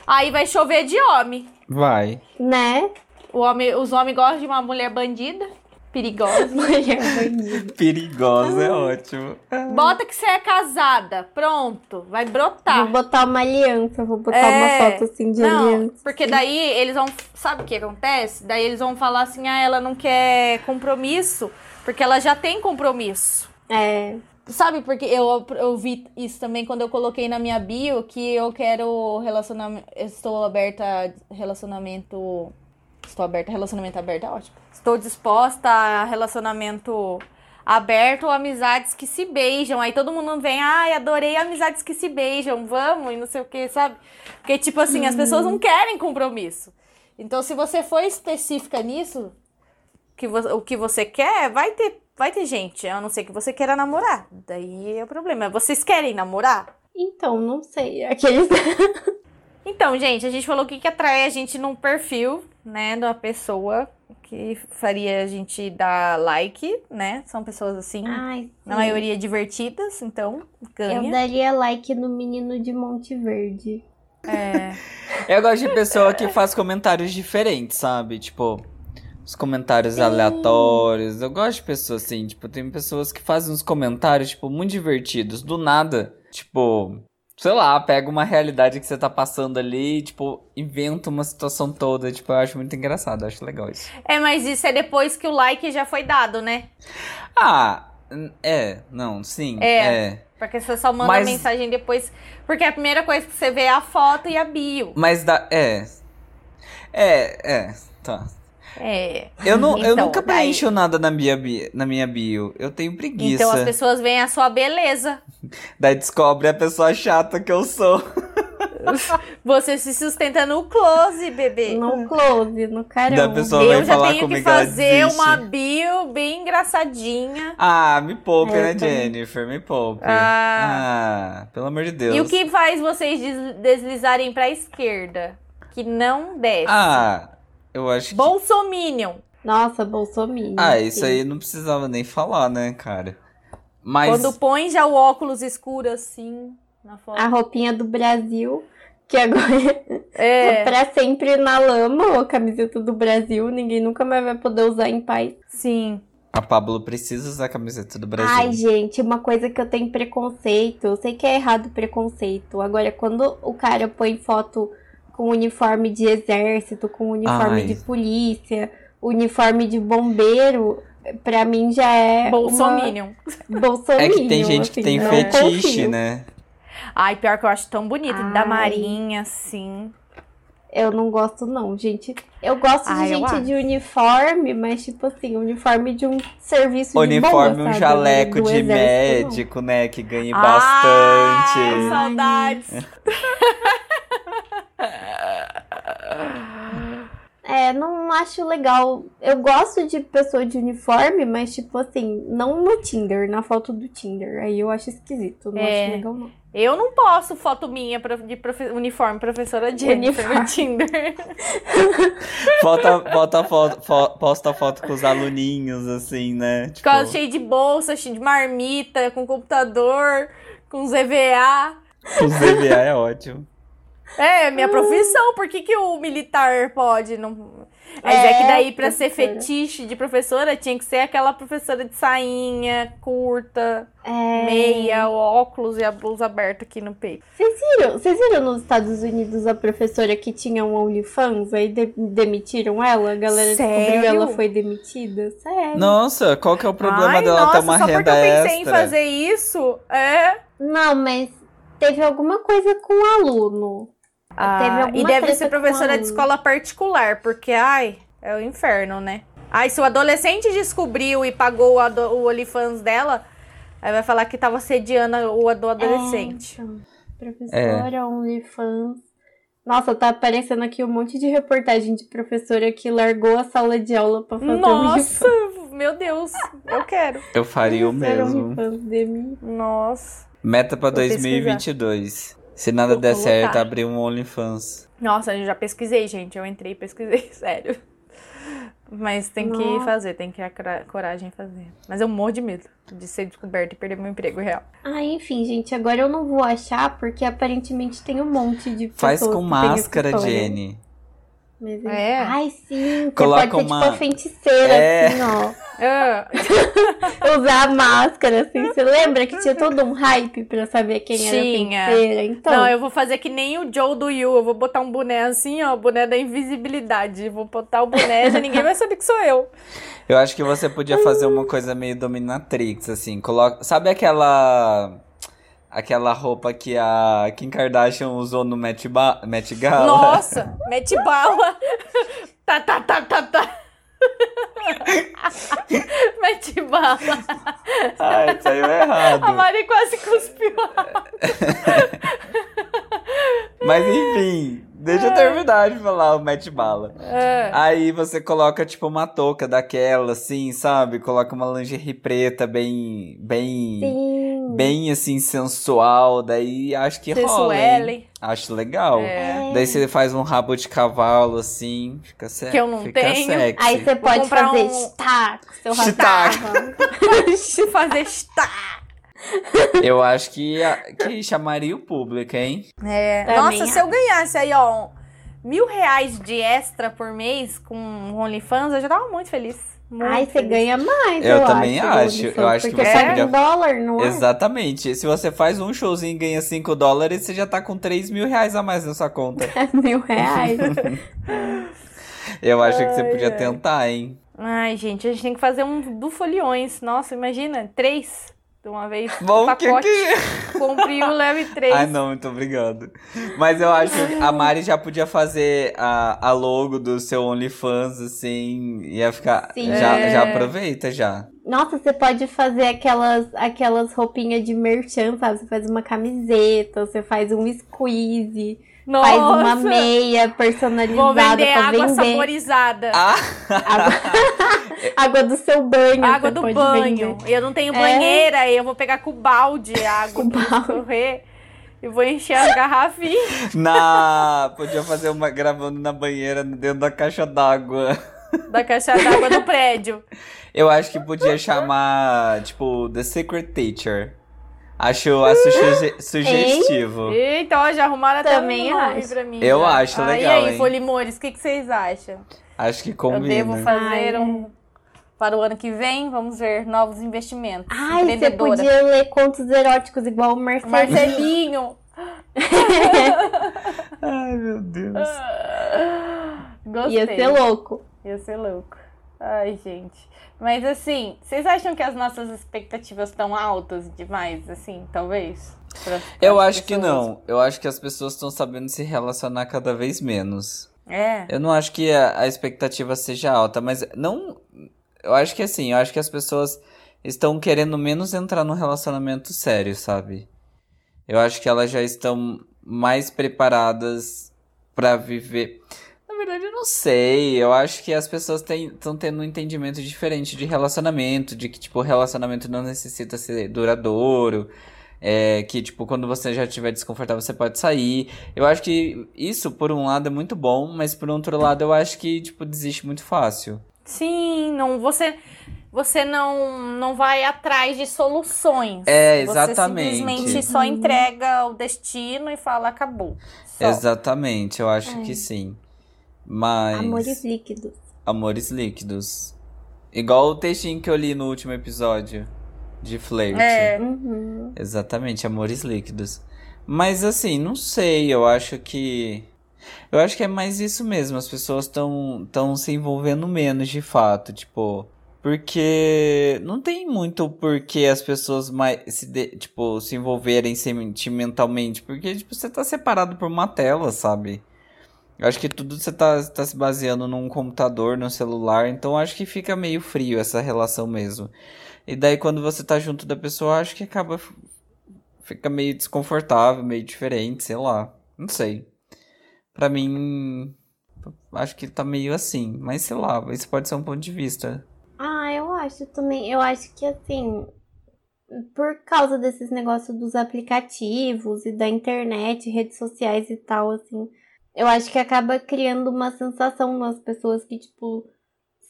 Aí vai chover de homem. vai. né? O homem, os homens gostam de uma mulher bandida, perigosa. [laughs] Mulher bandida. Perigosa é ótimo. Bota que você é casada. Pronto, vai brotar. Vou botar uma aliança, vou botar. É. uma foto assim de Não, aliança. porque daí eles vão. Sabe o que acontece? Daí eles vão falar assim: ah, ela não quer compromisso, porque ela já tem compromisso. É. Sabe, porque eu, eu vi isso também quando eu coloquei na minha bio que eu quero relacionamento. Estou aberta a relacionamento. Estou aberta a relacionamento aberto, é ótimo. Estou disposta a relacionamento aberto ou amizades que se beijam. Aí todo mundo vem, ai, adorei amizades que se beijam, vamos, e não sei o que, sabe? Porque, tipo assim, as pessoas não querem compromisso. Então, se você for específica nisso, que o que você quer, vai ter, vai ter gente, a não ser que você queira namorar. Daí é o problema. Vocês querem namorar? Então, não sei. Aqueles. [laughs] Então, gente, a gente falou o que, que atrai a gente num perfil, né, da pessoa que faria a gente dar like, né? São pessoas assim, Ai, na sim. maioria divertidas, então ganha. Eu daria like no menino de Monte Verde. É. Eu gosto de pessoa que faz comentários diferentes, sabe? Tipo, os comentários aleatórios. Eu gosto de pessoas assim, tipo, tem pessoas que fazem uns comentários, tipo, muito divertidos. Do nada, tipo, sei lá, pega uma realidade que você tá passando ali e, tipo, inventa uma situação toda. Tipo, eu acho muito engraçado, eu acho legal isso. é, mas isso é depois que o like já foi dado, né? Ah, é, não, sim, É. é. Porque você só manda Mas- mensagem depois. Porque a primeira coisa que você vê é a foto e a bio. Mas dá, é. É, é, tá. É. Eu, não, eu Então, nunca daí- preencho nada na minha, bi- na minha bio. Eu tenho preguiça. Então as pessoas veem a sua beleza. [laughs] Daí descobre a pessoa chata que eu sou. [laughs] Você se sustenta no close, bebê. No close, no Da caramba. pessoa Eu vem já falar tenho que comigo que ela fazer uma bio bem engraçadinha. Ah, me poupe, É, né, eu. Jennifer? Me poupe. Ah. Ah, pelo amor de Deus. E o que faz vocês des- deslizarem pra esquerda? Que não desce. Ah, eu acho que. Bolsominion. Nossa, Bolsonaro. Ah, isso aí não precisava nem falar, né, cara? Mas. Quando põe já o óculos escuro assim na foto. A roupinha do Brasil, que agora [laughs] É, pra sempre na lama, a camiseta do Brasil, ninguém nunca mais vai poder usar em paz. sim. A Pablo precisa usar a camiseta do Brasil. Ai, gente, uma coisa que eu tenho preconceito, eu sei que é errado preconceito. Agora, quando o cara põe foto com uniforme de exército, com uniforme Ai. de polícia, uniforme de bombeiro, pra mim já é Bolsominion. uma Bolsominion. é que tem gente que assim, tem não fetiche, confio. né? Ai, pior que eu acho tão bonito. Da Ai. Marinha, assim. Eu não gosto, não, gente. Eu gosto de eu gente acho. de uniforme, mas, tipo assim, uniforme de um serviço Uniforme, de um boa, sabe? jaleco Do de exército, não. médico, né? Que ganhe Ai, bastante. saudades. [laughs] É, não acho legal. Eu gosto de pessoa de uniforme, mas, tipo assim, não no Tinder, na foto do Tinder. Aí eu acho esquisito. Não É. acho legal, não. Eu não posto foto minha de profe- uniforme professora Jennifer no Uniforme. Tinder. Bota, bota foto, fo- posta foto com os aluninhos, assim, né? Tipo, cheio de bolsa, cheio de marmita, com computador, com ZVA. o ZVA é ótimo. É, minha profissão. Por que, que o militar pode? Não... Mas é, É, que daí, pra ser professora. fetiche de professora, tinha que ser aquela professora de sainha, curta, É... meia, óculos e a blusa aberta aqui no peito. Vocês viram, vocês viram nos Estados Unidos a professora que tinha um OnlyFans? Aí de- demitiram ela? A galera descobriu Sério? ela foi demitida? Sério? Nossa, qual que é o problema Ai, dela nossa, ter uma só porque renda eu pensei extra? em fazer isso, é... Não, mas teve alguma coisa com o aluno. Teve alguma e deve ser professora de escola particular, porque, ai, é o inferno, né? Ai, se o adolescente descobriu e pagou o, o OnlyFans dela, aí vai falar que tava sediando o ado- adolescente. É, então, professora, OnlyFans. Nossa, tá aparecendo aqui um monte de reportagem de professora que largou a sala de aula pra fazer Nossa, meu Deus, eu quero. Eu faria o OnlyFans. mesmo. OnlyFans, demi- Nossa. Meta pra Vou pesquisar. 2022. Se nada Vou der colocar. certo, abrir um OnlyFans. Nossa, eu já pesquisei, gente. Eu entrei e pesquisei, [laughs] sério. Mas tem que Nossa. fazer, tem que ter a cora- coragem de fazer. Mas eu morro de medo de ser descoberta e perder meu emprego real. Ah, enfim, gente, agora eu não vou achar porque aparentemente tem um monte de pessoas Faz com que máscara. Jenny. Mas É? Ai, sim. Você Coloca pode ser uma- tipo a feiticeira, É. assim, ó. [laughs] [laughs] Usar a máscara, assim. Você lembra que tinha todo um hype pra saber quem Tinha. era a feiticeira? Então, Não, eu vou fazer que nem o Joe do Yu. Eu vou botar um boné assim, ó, boné da invisibilidade. Vou botar o boné, já ninguém vai saber que sou eu. Eu acho que você podia fazer uma coisa meio dominatrix, assim. Coloca... Sabe aquela. Aquela roupa que a Kim Kardashian usou no Met, ba... Met Gala? Nossa, mete bala. [laughs] Tá, tá, tá, tá, tá. [laughs] mete bala. Ai, saiu A errado. Mari quase cuspiu. [laughs] Mas enfim, deixa eu terminar de falar o Met Bala. É. Aí você coloca, tipo, uma touca daquela, assim, sabe? Coloca uma lingerie preta bem. bem. sim. Bem assim, sensual. Daí acho que rola. hein? Sensuele. Acho legal. É. Daí você faz um rabo de cavalo, assim, fica sexy. Que eu não fica tenho. Sexy. Aí você pode comprar fazer um- stack, seu Stack. Fazer está. Eu acho que, que chamaria o público, hein? É. Também Nossa, se eu ganhasse aí, ó, mil reais de extra por mês com OnlyFans, eu já tava muito feliz. Muito Ai, você feliz. ganha mais, Eu eu, também acho. acho. Eu acho que porque você paga podia- em dólar, não é? Exatamente. Se você faz um showzinho e ganha 5 dólares, você já tá com 3 mil reais a mais na sua conta. [laughs] Mil reais. [laughs] Eu acho que você Ai, podia ai. tentar, hein? Ai, gente, a gente tem que fazer um do foliões. Nossa, imagina, três de uma vez. Bom, um que pacote. que... Compre um, leve três. Ai, não, muito obrigado. Mas eu acho que a Mari já podia fazer a, a logo do seu OnlyFans, assim, ia ficar... Sim. Já, É. já aproveita, já. Nossa, você pode fazer aquelas, aquelas roupinhas de merchan, sabe? Você faz uma camiseta, você faz um squeeze, Nossa, faz uma meia personalizada Vou vender pra água vender. saborizada. Ah, Água... [laughs] água do seu banho. água do banho. vender. Eu não tenho É. banheira, eu vou pegar com balde a [laughs] água Com pra balde. escorrer. E vou encher as garrafinhas [laughs] na... Podia fazer uma gravando na banheira, dentro da caixa d'água. da caixa d'água do prédio. Eu acho que podia chamar, tipo, The Secret Teacher. Acho, acho suge- sugestivo. Eita, ó, já arrumaram até Também um nome acho. pra mim. Eu já. acho Ah, legal, E aí, hein? Folimores, o que, que vocês acham? Acho que Eu combina. devo fazer Ai, um... Para o ano que vem, vamos ver novos investimentos. Ai, você podia ler contos eróticos igual o Marcelinho. Marcelinho. [laughs] Ai, meu Deus. [laughs] Gostei. Ia ser louco. Ia ser louco. Ai, gente. Mas assim, vocês acham que as nossas expectativas estão altas demais, assim, talvez? Pra- Eu acho que pessoas? não. Eu acho que as pessoas estão sabendo se relacionar cada vez menos. É. Eu não acho que a, a expectativa seja alta, mas não. Eu acho que assim, eu acho que as pessoas estão querendo menos entrar num relacionamento sério, sabe? Eu acho que elas já estão mais preparadas pra viver. Na verdade, eu não sei. Eu acho que as pessoas estão tendo um entendimento diferente de relacionamento, de que, tipo, relacionamento não necessita ser duradouro. É, que, tipo, quando você já estiver desconfortável, você pode sair. Eu acho que isso, por um lado, é muito bom, mas por outro lado, eu acho que, tipo, desiste muito fácil. Sim, não, você você não, não vai atrás de soluções. É, exatamente. Você simplesmente só entrega o destino e fala, acabou. Só. Exatamente, eu acho é. que sim. Mas. Amores líquidos. Amores líquidos. Igual o textinho que eu li no último episódio de Flerte. É. Uhum. Exatamente, amores líquidos. Mas assim, não sei, eu acho que. Eu acho que é mais isso mesmo, as pessoas estão tão se envolvendo menos de fato, tipo. Porque não tem muito porquê as pessoas mais se, de, tipo, se envolverem sentimentalmente. Porque tipo, você tá separado por uma tela, sabe? Eu acho que tudo você tá, tá se baseando num computador, num celular. Então acho que fica meio frio essa relação mesmo. E daí quando você tá junto da pessoa, acho que acaba. Fica meio desconfortável, meio diferente, sei lá. Não sei. Pra mim. Acho que tá meio assim. Mas sei lá, isso pode ser um ponto de vista. Ah, eu acho também. Eu acho que assim, por causa desses negócios dos aplicativos e da internet, redes sociais e tal, assim, eu acho que acaba criando uma sensação nas pessoas que, tipo,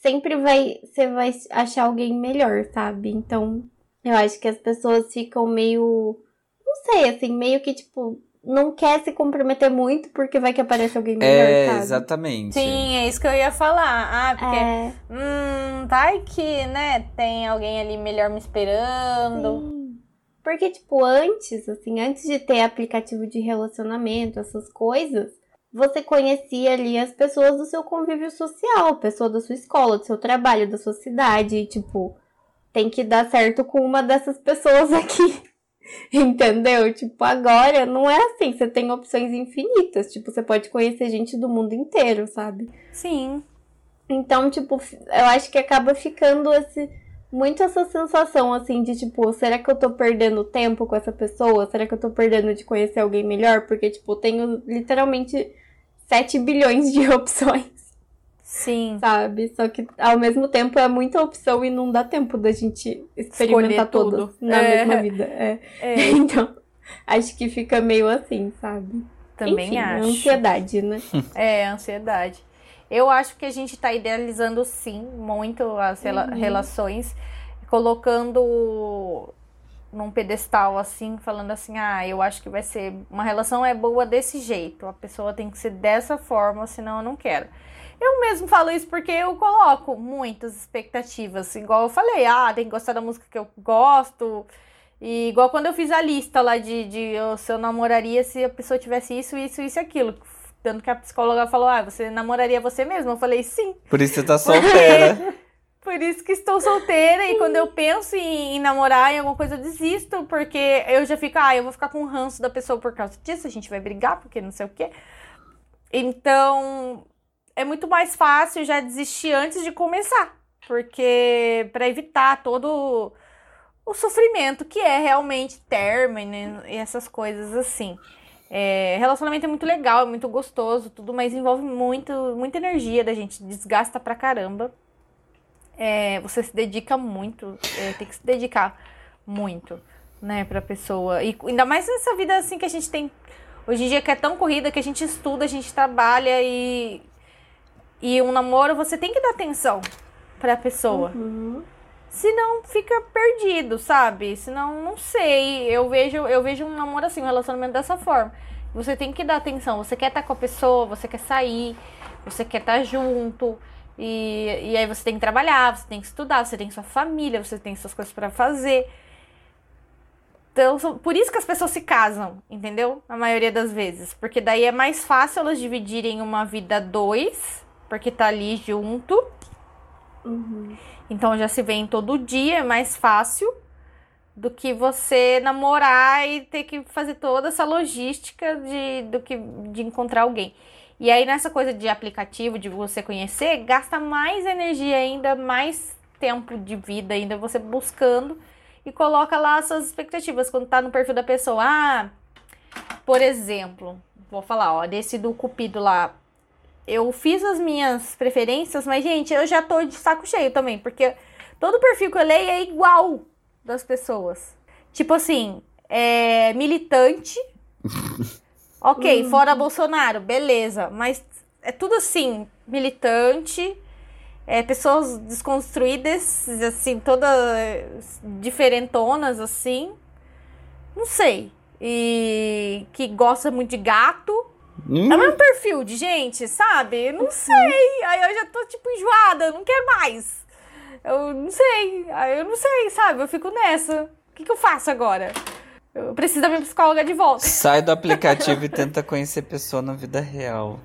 sempre vai. Você vai achar alguém melhor, sabe? Então, eu acho que as pessoas ficam meio. Não sei, assim, meio que, tipo, não quer se comprometer muito porque vai que aparece alguém melhor, é, sabe? exatamente. Sim, é isso que eu ia falar. Ah, porque. É. Hum, vai que, né, tem alguém ali melhor me esperando. Sim. Porque, tipo, antes, assim, antes de ter aplicativo de relacionamento, essas coisas, você conhecia ali as pessoas do seu convívio social, pessoa da sua escola, do seu trabalho, da sua cidade, e, tipo, tem que dar certo com uma dessas pessoas [laughs] aqui. Entendeu? Tipo, agora não é assim, você tem opções infinitas. Tipo, você pode conhecer gente do mundo inteiro, sabe? Sim. Então, tipo, eu acho que acaba ficando esse, muito essa sensação, assim, de tipo, será que eu tô perdendo tempo com essa pessoa? Será que eu tô perdendo de conhecer alguém melhor? Porque, tipo, eu tenho literalmente 7 bilhões de [laughs] opções. Sim. Sabe? Só que ao mesmo tempo é muita opção e não dá tempo da gente experimentar todas na é. mesma vida. É. É. [laughs] Então, acho que fica meio assim, sabe? Também Enfim, acho. É ansiedade, né? [laughs] é, ansiedade. Eu acho que a gente tá idealizando sim muito as uhum. relações, colocando num pedestal assim, falando assim: "Ah, eu acho que vai ser uma relação é boa desse jeito. A pessoa tem que ser dessa forma, senão eu não quero". Eu mesmo falo isso porque eu coloco muitas expectativas. Igual eu falei, ah, tem que gostar da música que eu gosto. E igual quando eu fiz a lista lá de, de eu, se eu namoraria se a pessoa tivesse isso, isso, isso e aquilo. Tanto que a psicóloga falou, ah, você namoraria você mesmo? Eu falei, sim. Por isso você tá [laughs] solteira. Por isso que estou solteira. E quando eu penso em, em, namorar, em alguma coisa, eu desisto. Porque eu já fico, ah, eu vou ficar com o ranço da pessoa por causa disso. A gente vai brigar, porque não sei o quê. Então, é muito mais fácil já desistir antes de começar. Porque para evitar todo o sofrimento que é realmente término e essas coisas assim. É, relacionamento é muito legal, é muito gostoso, tudo, mas envolve muito, muita energia da gente, desgasta pra caramba. É, você se dedica muito, é, tem que se dedicar muito, né, pra pessoa. E ainda mais nessa vida assim que a gente tem hoje em dia que é tão corrida que a gente estuda, a gente trabalha e e um namoro, você tem que dar atenção pra pessoa. Uhum. Senão fica perdido, sabe? Senão, não sei. Eu vejo, eu vejo um namoro assim, um relacionamento dessa forma. Você tem que dar atenção. Você quer estar com a pessoa, você quer sair, você quer estar junto. E, e aí você tem que trabalhar, você tem que estudar, você tem sua família, você tem suas coisas para fazer. Então, por isso que as pessoas se casam, entendeu? A maioria das vezes. Porque daí é mais fácil elas dividirem uma vida dois porque tá ali junto. Uhum. Então já se vê todo dia, é mais fácil do que você namorar e ter que fazer toda essa logística de, do que, de encontrar alguém. E aí, nessa coisa de aplicativo, de você conhecer, gasta mais energia ainda, mais tempo de vida ainda você buscando e coloca lá suas expectativas. Quando tá no perfil da pessoa, ah, por exemplo, vou falar, ó, desse do Cupido lá, eu fiz as minhas preferências, mas, gente, eu já tô de saco cheio também, porque todo perfil que eu leio é igual das pessoas. Tipo assim, é militante. [laughs] ok, fora Bolsonaro, beleza. Mas é tudo assim, militante, é, pessoas desconstruídas, assim, todas diferentonas, assim. Não sei. E que gosta muito de gato. Hum, É o mesmo perfil de gente, sabe? Não sei. Aí eu já tô, tipo, enjoada, não quero mais. Eu não sei. Aí eu não sei, sabe? Eu fico nessa. O que, que eu faço agora? Eu preciso da minha psicóloga de volta. Sai do aplicativo e tenta conhecer pessoa na vida real.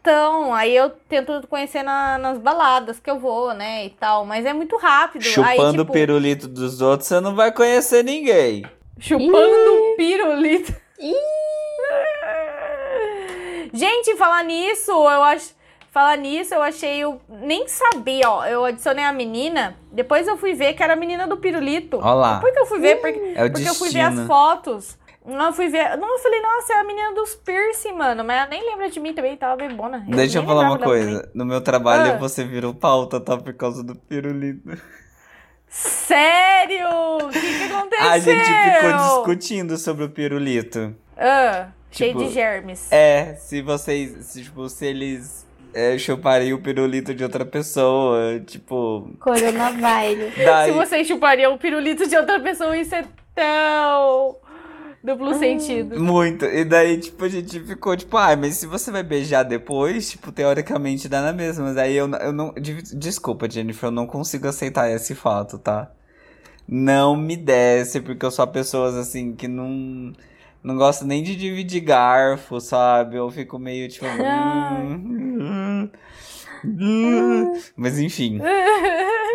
Então, aí eu tento conhecer na- nas baladas que eu vou, né? E tal. Mas é muito rápido. aí, Chupando tipo, o pirulito dos outros, você não vai conhecer ninguém. Chupando pirulito. Gente, falar nisso, eu acho. Falar nisso, eu achei. Eu nem sabia, ó. Eu adicionei a menina. Depois eu fui ver que era a menina do pirulito. Olha lá. Depois que eu fui ver, porque, É porque eu fui ver as fotos. Não, eu fui ver. Não, eu falei, nossa, é a menina dos piercing, mano. Mas ela nem lembra de mim também, tava bebona. Deixa eu falar uma coisa. No meu trabalho Ah. você virou pauta, tá? Por causa do pirulito. Sério? O que, que aconteceu? [laughs] A gente ficou discutindo sobre o pirulito. Ah, cheio Tipo, de germes. É, se vocês. Se, tipo, se eles é, chupariam o pirulito de outra pessoa, tipo. Coronavírus. [laughs] Daí, Se vocês chupariam o pirulito de outra pessoa, isso é tão duplo sentido. Muito. E daí, tipo, a gente ficou, tipo, ah, mas se você vai beijar depois, tipo, teoricamente dá na mesma. Mas aí eu, eu não. de- Desculpa, Jennifer, eu não consigo aceitar esse fato, tá? Não me desce, porque eu sou a pessoas assim que não. Não gosto nem de dividir garfo, sabe? Eu fico meio tipo. [laughs] hum, [laughs] hum. Mas enfim,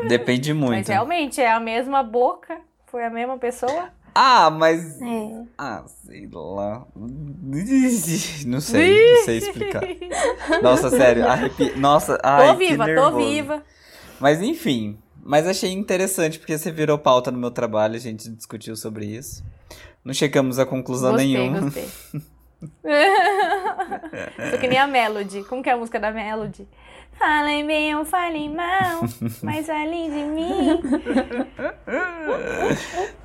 depende Mas muito. realmente é a mesma boca, foi a mesma pessoa. Ah, mas. É. Ah, sei lá. [laughs] Não sei, não sei explicar. Nossa, sério, arrepi... Nossa, ai, tô viva, tô viva. Mas enfim, mas achei interessante porque você virou pauta no meu trabalho, a gente discutiu sobre isso. Não chegamos a conclusão Gostei, nenhuma. gostei. [laughs] Sou que nem a Melody. Como que é a música da Melody? Falem bem ou falem mal, mas falem de mim.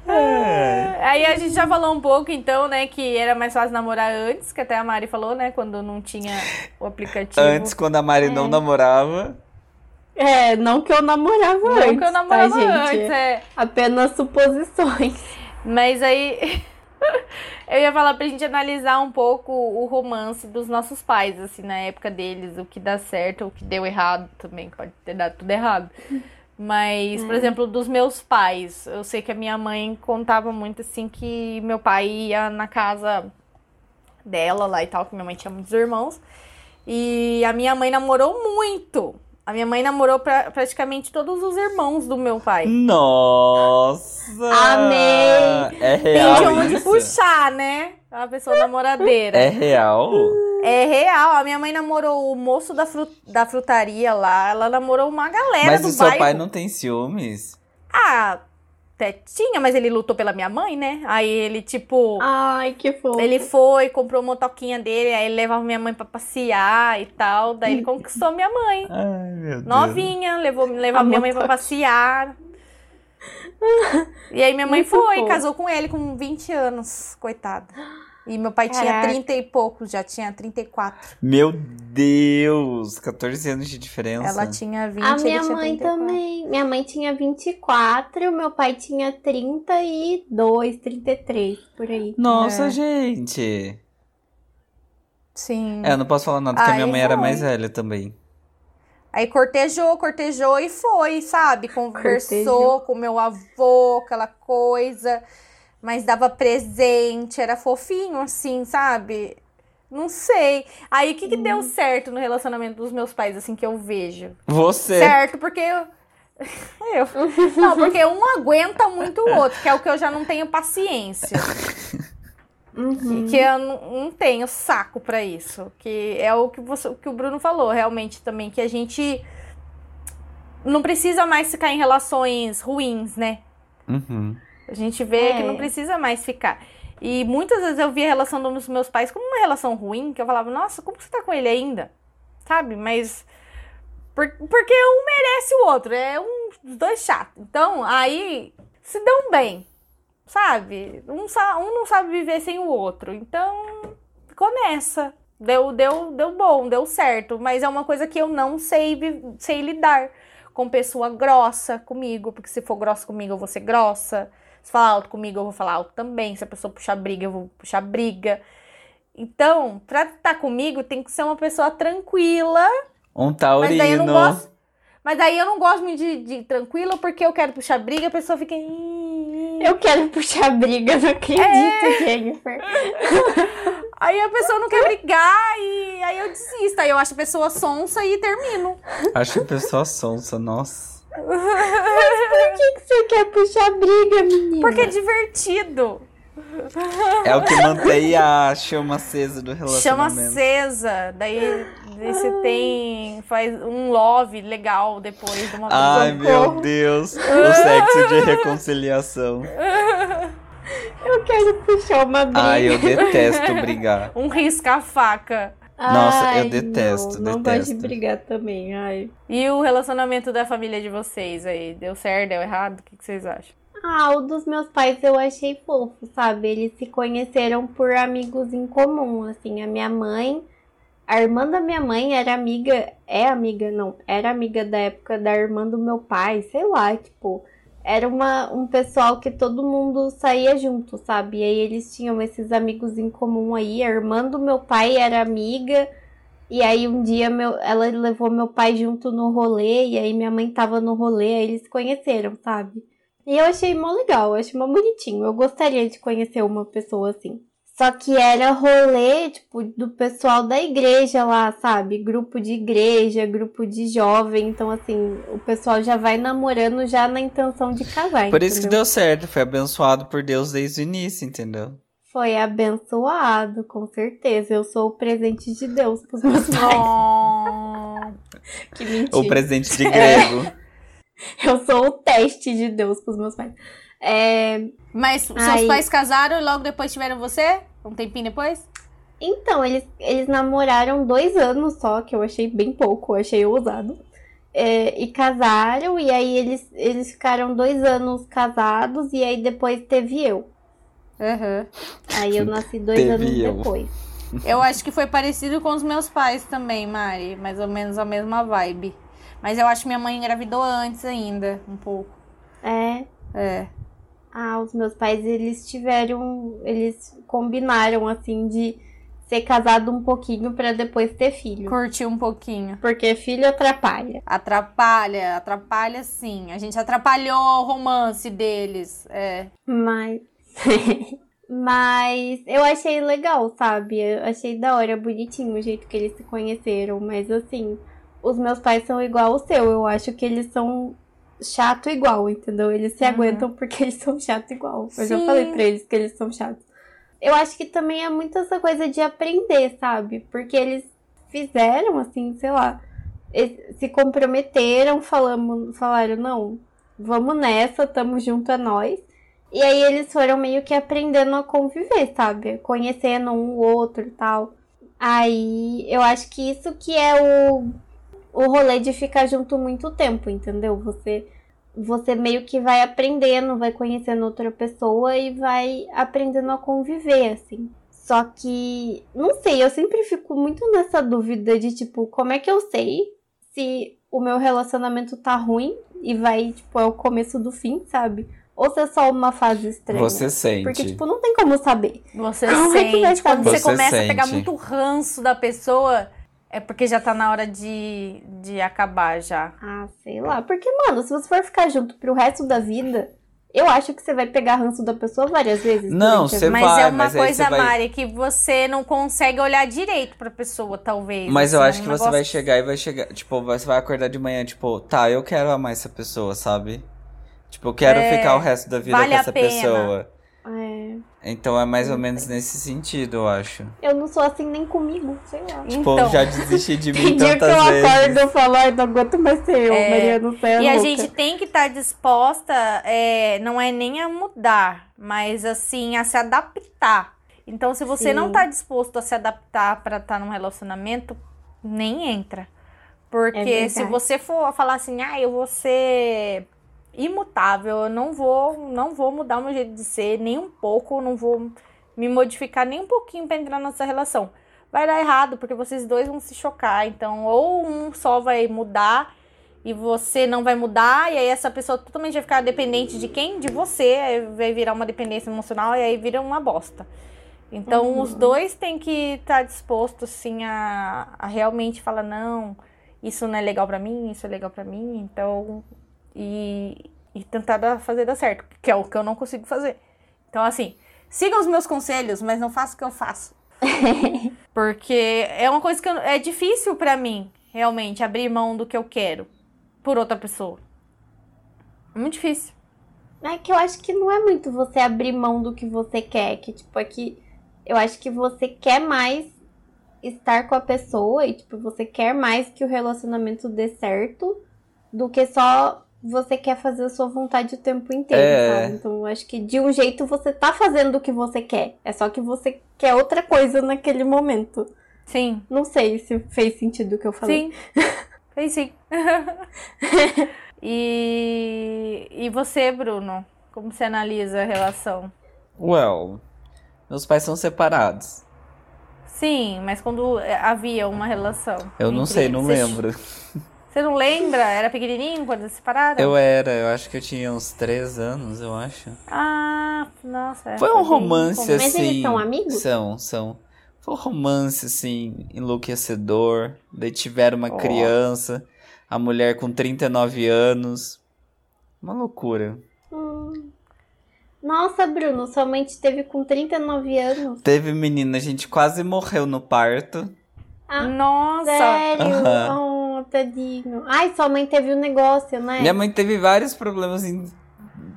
É. [laughs] Aí a gente já falou um pouco, então, né, que era mais fácil namorar antes, que até a Mari falou, né, quando não tinha o aplicativo. Antes, quando a Mari não namorava. É, não que eu namorava Não antes, que eu namorava tá, gente? antes, é. Apenas suposições. Mas aí [laughs] eu ia falar pra gente analisar um pouco o romance dos nossos pais, assim, na época deles, o que dá certo, o que deu errado também, pode ter dado tudo errado. Mas, por exemplo, dos meus pais, eu sei que a minha mãe contava muito assim que meu pai ia na casa dela lá e tal, que minha mãe tinha muitos irmãos. E a minha mãe namorou muito. A minha mãe namorou pra, praticamente todos os irmãos do meu pai. Nossa! Amei! É Tem real de onde isso? puxar, né? É uma pessoa namoradeira. É real? É real. A minha mãe namorou o moço da, fru- da frutaria lá. Ela namorou uma galera Mas do o seu bairro. pai não tem ciúmes? Ah, até tinha, mas ele lutou pela minha mãe, né? Aí ele, tipo... Ai, que fofo. Ele foi, comprou uma motoquinha dele, aí ele levava minha mãe pra passear e tal. Daí ele conquistou minha mãe. [laughs] Ai, meu Deus. Novinha, levou, levava minha mãe pra passear. [laughs] E aí minha mãe Muito foi, fofo. casou com ele com 20 anos, coitada. E meu pai tinha Caraca. 30 e poucos, já tinha 34. Meu Deus! 14 anos de diferença. Ela tinha 20, A ele minha tinha mãe 34. também. Minha mãe tinha 24, meu pai tinha 32, 33, por aí. Nossa, É. gente! Sim. É, eu não posso falar nada, porque a Aí minha mãe era foi. mais velha também. Aí cortejou, cortejou e foi, sabe? Conversou Cortejou. com meu avô, aquela coisa. Mas dava presente, era fofinho assim, sabe? Não sei. Aí o que, que Hum. deu certo no relacionamento dos meus pais, assim, que eu vejo? Você! Certo, porque eu. [laughs] eu. Não, porque um aguenta muito o outro, que é o que eu já não tenho paciência. Uhum. Que eu não, tenho saco pra isso. Que é o que, você, o que o Bruno falou, realmente também, que a gente não precisa mais ficar em relações ruins, né? Uhum. A gente vê É. que não precisa mais ficar. E muitas vezes eu via a relação dos meus pais como uma relação ruim, que eu falava, nossa, como você tá com ele ainda? sabe? Mas. Por, porque um merece o outro, é um dos dois chato. Então, aí se dão bem, sabe? Um, sa- um não sabe viver sem o outro. Então, ficou nessa. Deu, deu, deu bom, deu certo. Mas é uma coisa que eu não sei, sei lidar com pessoa grossa comigo. Porque se for grossa comigo, eu vou ser grossa. Se falar alto comigo, eu vou falar alto também. Se a pessoa puxar briga, eu vou puxar briga. Então, pra estar comigo, tem que ser uma pessoa tranquila. Um Mas daí eu não taurino. gosto. Mas daí eu não gosto muito de, de tranquila porque eu quero puxar briga, a pessoa fica. Eu quero puxar briga, não acredito, Jennifer. [laughs] Aí a pessoa não quer brigar e aí eu desisto. Aí eu acho a pessoa sonsa e termino. Acho a pessoa sonsa, nossa. Por que, que você quer puxar briga, menina? Porque é divertido. É o que mantém a chama acesa do Chama relacionamento. acesa. Daí, daí você tem. Faz um love legal depois de uma Ai, meu Deus. O sexo de reconciliação. Eu quero puxar uma briga. Ai, eu detesto brigar. Um risca-faca. Nossa, eu Ai, detesto, não, Não detesto. gosto de brigar também, ai. E o relacionamento da família de vocês aí? Deu certo, deu errado? O que que vocês acham? Ah, o dos meus pais eu achei fofo, sabe? Eles se conheceram por amigos em comum, assim. A minha mãe, a irmã da minha mãe era amiga, é amiga, não, era amiga da época da irmã do meu pai, sei lá, tipo, era uma, um pessoal que todo mundo saía junto, sabe? E aí eles tinham esses amigos em comum aí. A irmã do meu pai era amiga. E aí um dia meu, ela levou meu pai junto no rolê, e aí minha mãe tava no rolê, aí eles se conheceram, sabe? E eu achei mó legal, eu achei mó bonitinho. Eu gostaria de conhecer uma pessoa assim. Só que era rolê, tipo, do pessoal da igreja lá, sabe? Grupo de igreja, grupo de jovem. Então, assim, o pessoal já vai namorando já na intenção de casar. Por isso que deu certo, foi abençoado por Deus desde o início, entendeu? Foi abençoado, com certeza. Eu sou o presente de Deus pros meus [laughs] pais. Oh. que mentira. O presente de grego. Eu sou o teste de Deus pros meus pais. É, Mas seus Aí- pais casaram e logo depois tiveram você? Um tempinho depois? Então, eles, eles namoraram dois anos só, que eu achei bem pouco, eu achei ousado. É, e casaram, e aí eles, eles ficaram dois anos casados, e aí depois teve eu. Uhum. Aí eu nasci dois Teve anos eu. depois. Eu acho que foi parecido com os meus pais também, Mari. Mais ou menos a mesma vibe. Mas eu acho que minha mãe engravidou antes ainda, um pouco. É. É. Ah, os meus pais, eles tiveram. Eles combinaram, assim, de ser casado um pouquinho pra depois ter filho. Curtiu um pouquinho. Porque filho atrapalha. Atrapalha, atrapalha sim. A gente atrapalhou o romance deles. É. Mas. [laughs] Mas eu achei legal, sabe? Eu achei da hora, bonitinho o jeito que eles se conheceram. Mas assim, os meus pais são igual ao seu. Eu acho que eles são chato igual, entendeu? Eles se Uhum. aguentam porque [laughs] eles são chato igual. Eu já Sim. falei pra eles que eles são chatos. Eu acho que também é muito essa coisa de aprender, sabe? Porque eles fizeram, assim, sei lá, se comprometeram, falamos, falaram, não, vamos nessa, tamo junto a nós. E aí eles foram meio que aprendendo a conviver, sabe? Conhecendo um o outro e tal. Aí eu acho que isso que é o, o rolê de ficar junto muito tempo, entendeu? Você você meio que vai aprendendo, vai conhecendo outra pessoa e vai aprendendo a conviver, assim. Só que, não sei, eu sempre fico muito nessa dúvida de tipo, como é que eu sei se o meu relacionamento tá ruim e vai, tipo, é o começo do fim, sabe? Ou se é só uma fase estranha. Você sente. Porque, tipo, não tem como saber. Você Como é que vai sente. Quando saber? você começa Você a pegar sente. muito ranço da pessoa, é porque já tá na hora de, de acabar já. Ah, sei lá. Porque, mano, se você for ficar junto pro resto da vida, eu acho que você vai pegar ranço da pessoa várias vezes. Não, você vida. Mas vai, é uma mas coisa, você vai- Mari, que você não consegue olhar direito pra pessoa, talvez. Mas eu assim, acho um que você negócio- vai chegar e vai chegar. Tipo, você vai acordar de manhã, tipo, tá, eu quero amar essa pessoa, sabe? Tipo, eu quero É, ficar o resto da vida vale com a essa pena. pessoa. É, Então é mais ou menos nesse sentido, eu acho. eu não sou assim nem comigo, sei lá. Tipo, Então. já desisti de mim [laughs] Tem dia que tantas eu vezes. acordo e falo, ai, não aguento mais ser eu, É, Mariana, você é E a louca. gente tem que estar disposta, é, não é nem a mudar, mas assim, a se adaptar. Então, se você Sim. não tá disposto a se adaptar pra estar num relacionamento, nem entra. Porque É se você for falar assim, ah, eu vou ser imutável, eu não vou, não vou mudar o meu jeito de ser nem um pouco, não vou me modificar nem um pouquinho pra entrar nessa relação. Vai dar errado, porque vocês dois vão se chocar. Então, ou um só vai mudar e você não vai mudar, e aí essa pessoa totalmente vai ficar dependente de quem? De você, aí vai virar uma dependência emocional e aí vira uma bosta. Então, os dois têm que estar dispostos, sim, a, a realmente falar, não, isso não é legal pra mim, isso é legal pra mim, então. E, e tentar dar- fazer dar certo, que é o que eu não consigo fazer. Então, assim, sigam os meus conselhos, mas não façam o que eu faço. [laughs] Porque é uma coisa que eu- é difícil pra mim, realmente, abrir mão do que eu quero por outra pessoa. É muito difícil. É que eu acho que não é muito você abrir mão do que você quer, que tipo, é que eu acho que você quer mais estar com a pessoa e tipo, você quer mais que o relacionamento dê certo do que só você quer fazer a sua vontade o tempo inteiro, É. sabe? Então eu acho que de um jeito você tá fazendo o que você quer, é só que você quer outra coisa naquele momento. Sim, Não sei se fez sentido o que eu falei. sim. [laughs] Fez sim. [laughs] e, e você, Bruno? Como você analisa a relação? Well, meus pais são separados. Sim, mas quando havia uma relação. Eu não sei, não eles, lembro. [laughs] Você, não lembra? Era pequenininho quando se separaram? Eu era, eu acho que eu tinha uns três anos, eu acho. Ah, nossa. é, Foi um bem romance. Mas assim. eles são amigos? São, são. Foi um romance assim, enlouquecedor. Daí tiveram uma Ó. criança, a mulher com 39 anos. Uma loucura. Hum. Nossa, Bruno, sua mãe te teve com 39 anos. Teve menina, a gente quase morreu no parto. Ah, Nossa! Sério? Aham. Tadinho. Ai, sua mãe teve um negócio, né? Minha mãe teve vários problemas em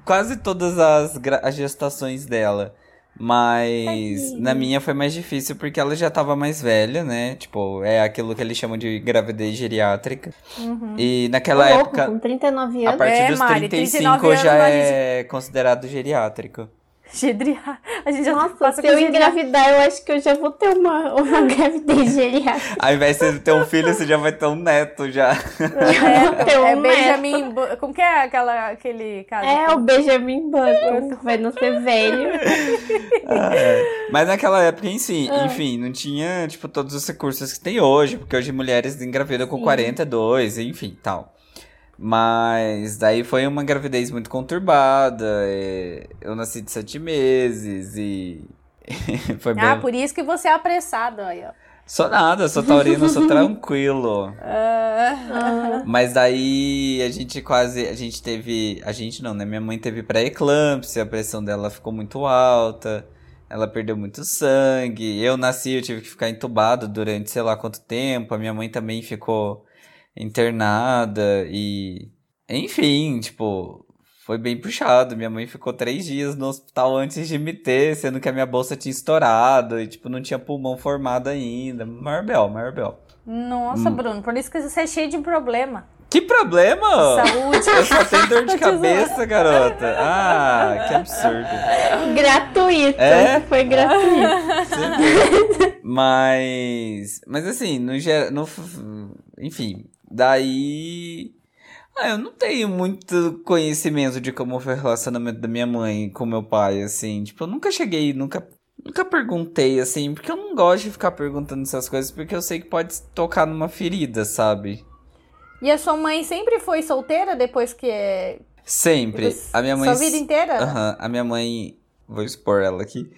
quase todas as, as gestações dela. Mas Tadinho. na minha foi mais difícil porque ela já tava mais velha, né? Tipo, é aquilo que eles chamam de gravidez geriátrica. Uhum. E naquela louco, época, com 39 a anos. partir É, dos Mari, 35 39 já anos, a é considerado geriátrico. Gedria. A gente já Nossa, passa se eu engravidar, eu acho que eu já vou ter uma, uma [laughs] gravidez geriátrica. Ao invés de você ter um filho, você já vai ter um neto já. É, [laughs] Ter um é neto. Benjamin. Como que é aquela, aquele caso? É, o Benjamin Button vai nascer velho. [laughs] Ah, é. Mas naquela época, si, Ah. enfim, não tinha, tipo, todos os recursos que tem hoje, porque hoje mulheres engravidam com Sim. 42, enfim, tal. Mas daí foi uma gravidez muito conturbada, é, eu nasci de sete meses e [laughs] foi bem... Ah, por isso que você é apressado aí, ó. Sou nada, sou taurino, sou [laughs] tranquilo. Ah, Ah, Mas daí a gente quase. A gente teve. A gente não, né? Minha mãe teve pré-eclâmpsia, a pressão dela ficou muito alta. Ela perdeu muito sangue. Eu nasci, eu tive que ficar entubado durante sei lá quanto tempo. A minha mãe também ficou internada. E. Enfim, tipo. Foi bem puxado. Minha mãe ficou três dias no hospital antes de me ter, sendo que a minha bolsa tinha estourado e, tipo, não tinha pulmão formado ainda. Marbel, Marbel. nossa, Hum. Bruno, por isso que você é cheio de problema. Que problema? Saúde. Eu só tenho dor de [laughs] cabeça, garota. Ah, que absurdo. gratuito. É? Foi gratuito. Mas. Mas assim, no geral. No, enfim, daí. Ah, eu não tenho muito conhecimento de como foi o relacionamento da minha mãe com meu pai, assim. Tipo, eu nunca cheguei, nunca. Nunca perguntei, assim, porque eu não gosto de ficar perguntando essas coisas, porque eu sei que pode tocar numa ferida, sabe? E a sua mãe sempre foi solteira depois que é. Sempre. A minha mãe. Sua vida inteira? Aham, a minha mãe, vou expor ela aqui,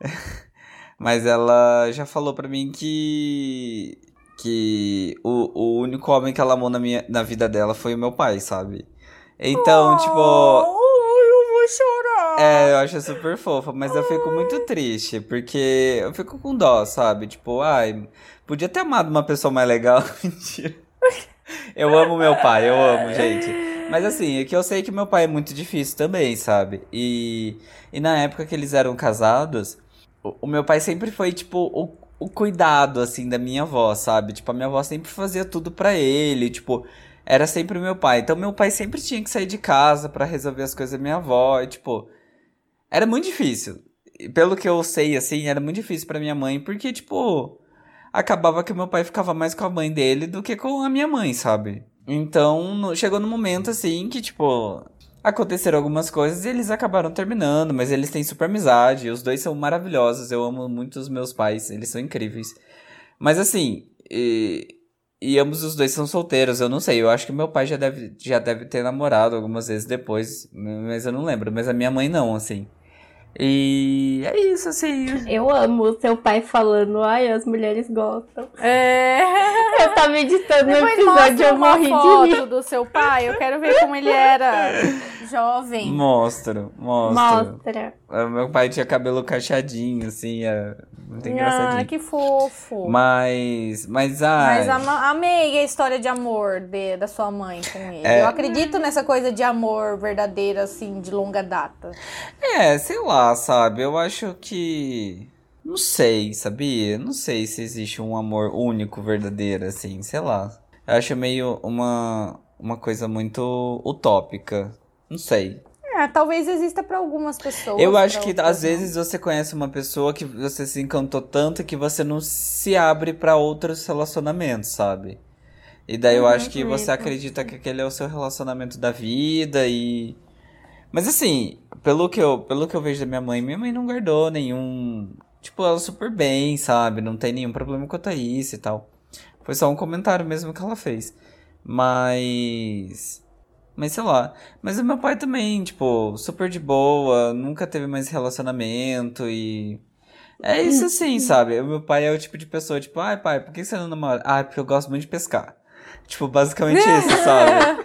[laughs] mas ela já falou pra mim que que o, o único homem que ela amou na, minha, na vida dela foi o meu pai, sabe? Então, tipo, eu vou chorar. é, eu acho super fofa, mas eu fico muito triste, porque eu fico com dó, sabe? Tipo, ai, podia ter amado uma pessoa mais legal. [laughs] Mentira. Eu amo meu pai, eu amo, gente. Mas assim, é que eu sei que meu pai é muito difícil também, sabe? E, e na época que eles eram casados, o, o meu pai sempre foi, tipo, o, o cuidado, assim, da minha avó, sabe? Tipo, a minha avó sempre fazia tudo pra ele, tipo, era sempre o meu pai. Então, meu pai sempre tinha que sair de casa pra resolver as coisas da minha avó, e, tipo, era muito difícil. Pelo que eu sei, assim, era muito difícil pra minha mãe, porque, tipo, acabava que meu pai ficava mais com a mãe dele do que com a minha mãe, sabe? Então, no- chegou no momento assim que, tipo, aconteceram algumas coisas e eles acabaram terminando, mas eles têm super amizade, os dois são maravilhosos, eu amo muito os meus pais, eles são incríveis. Mas assim, e, e ambos os dois são solteiros, eu não sei, eu acho que meu pai já deve, já deve ter namorado algumas vezes depois, mas eu não lembro, mas a minha mãe não, assim. E é isso, assim. Eu amo o seu pai falando, ai, as mulheres gostam. É. [laughs] Eu tava editando o episódio, mostra eu morri de foto rir. do seu pai. Eu quero ver como ele era [laughs] jovem. Mostro, mostro. Mostra. Ah, Meu pai tinha cabelo cacheadinho, assim, é muito Ah, engraçadinho. que fofo. Mas, mas, ai, Mas ama- amei a história de amor de- da sua mãe com ele. É. Eu acredito nessa coisa de amor verdadeiro, assim, de longa data. é, sei lá, sabe, eu acho que, não sei, sabia? Não sei se existe um amor único, verdadeiro, assim, sei lá. Eu acho meio uma, uma coisa muito utópica, não sei. É, talvez exista pra algumas pessoas. Eu acho que às não. vezes você conhece uma pessoa que você se encantou tanto que você não se abre pra outros relacionamentos, sabe? E daí eu Uhum, acho que você acredita que aquele é o seu relacionamento da vida e Mas assim, pelo que eu, pelo que eu vejo da minha mãe, minha mãe não guardou nenhum, tipo, ela super bem, sabe? Não tem nenhum problema quanto a isso e tal. Foi só um comentário mesmo que ela fez. Mas mas sei lá. Mas o meu pai também, tipo, super de boa, nunca teve mais relacionamento e. É isso assim, sabe? O meu pai é o tipo de pessoa, tipo, ai pai, por que você não namora? Ah, porque eu gosto muito de pescar. Tipo, basicamente [laughs] isso, sabe?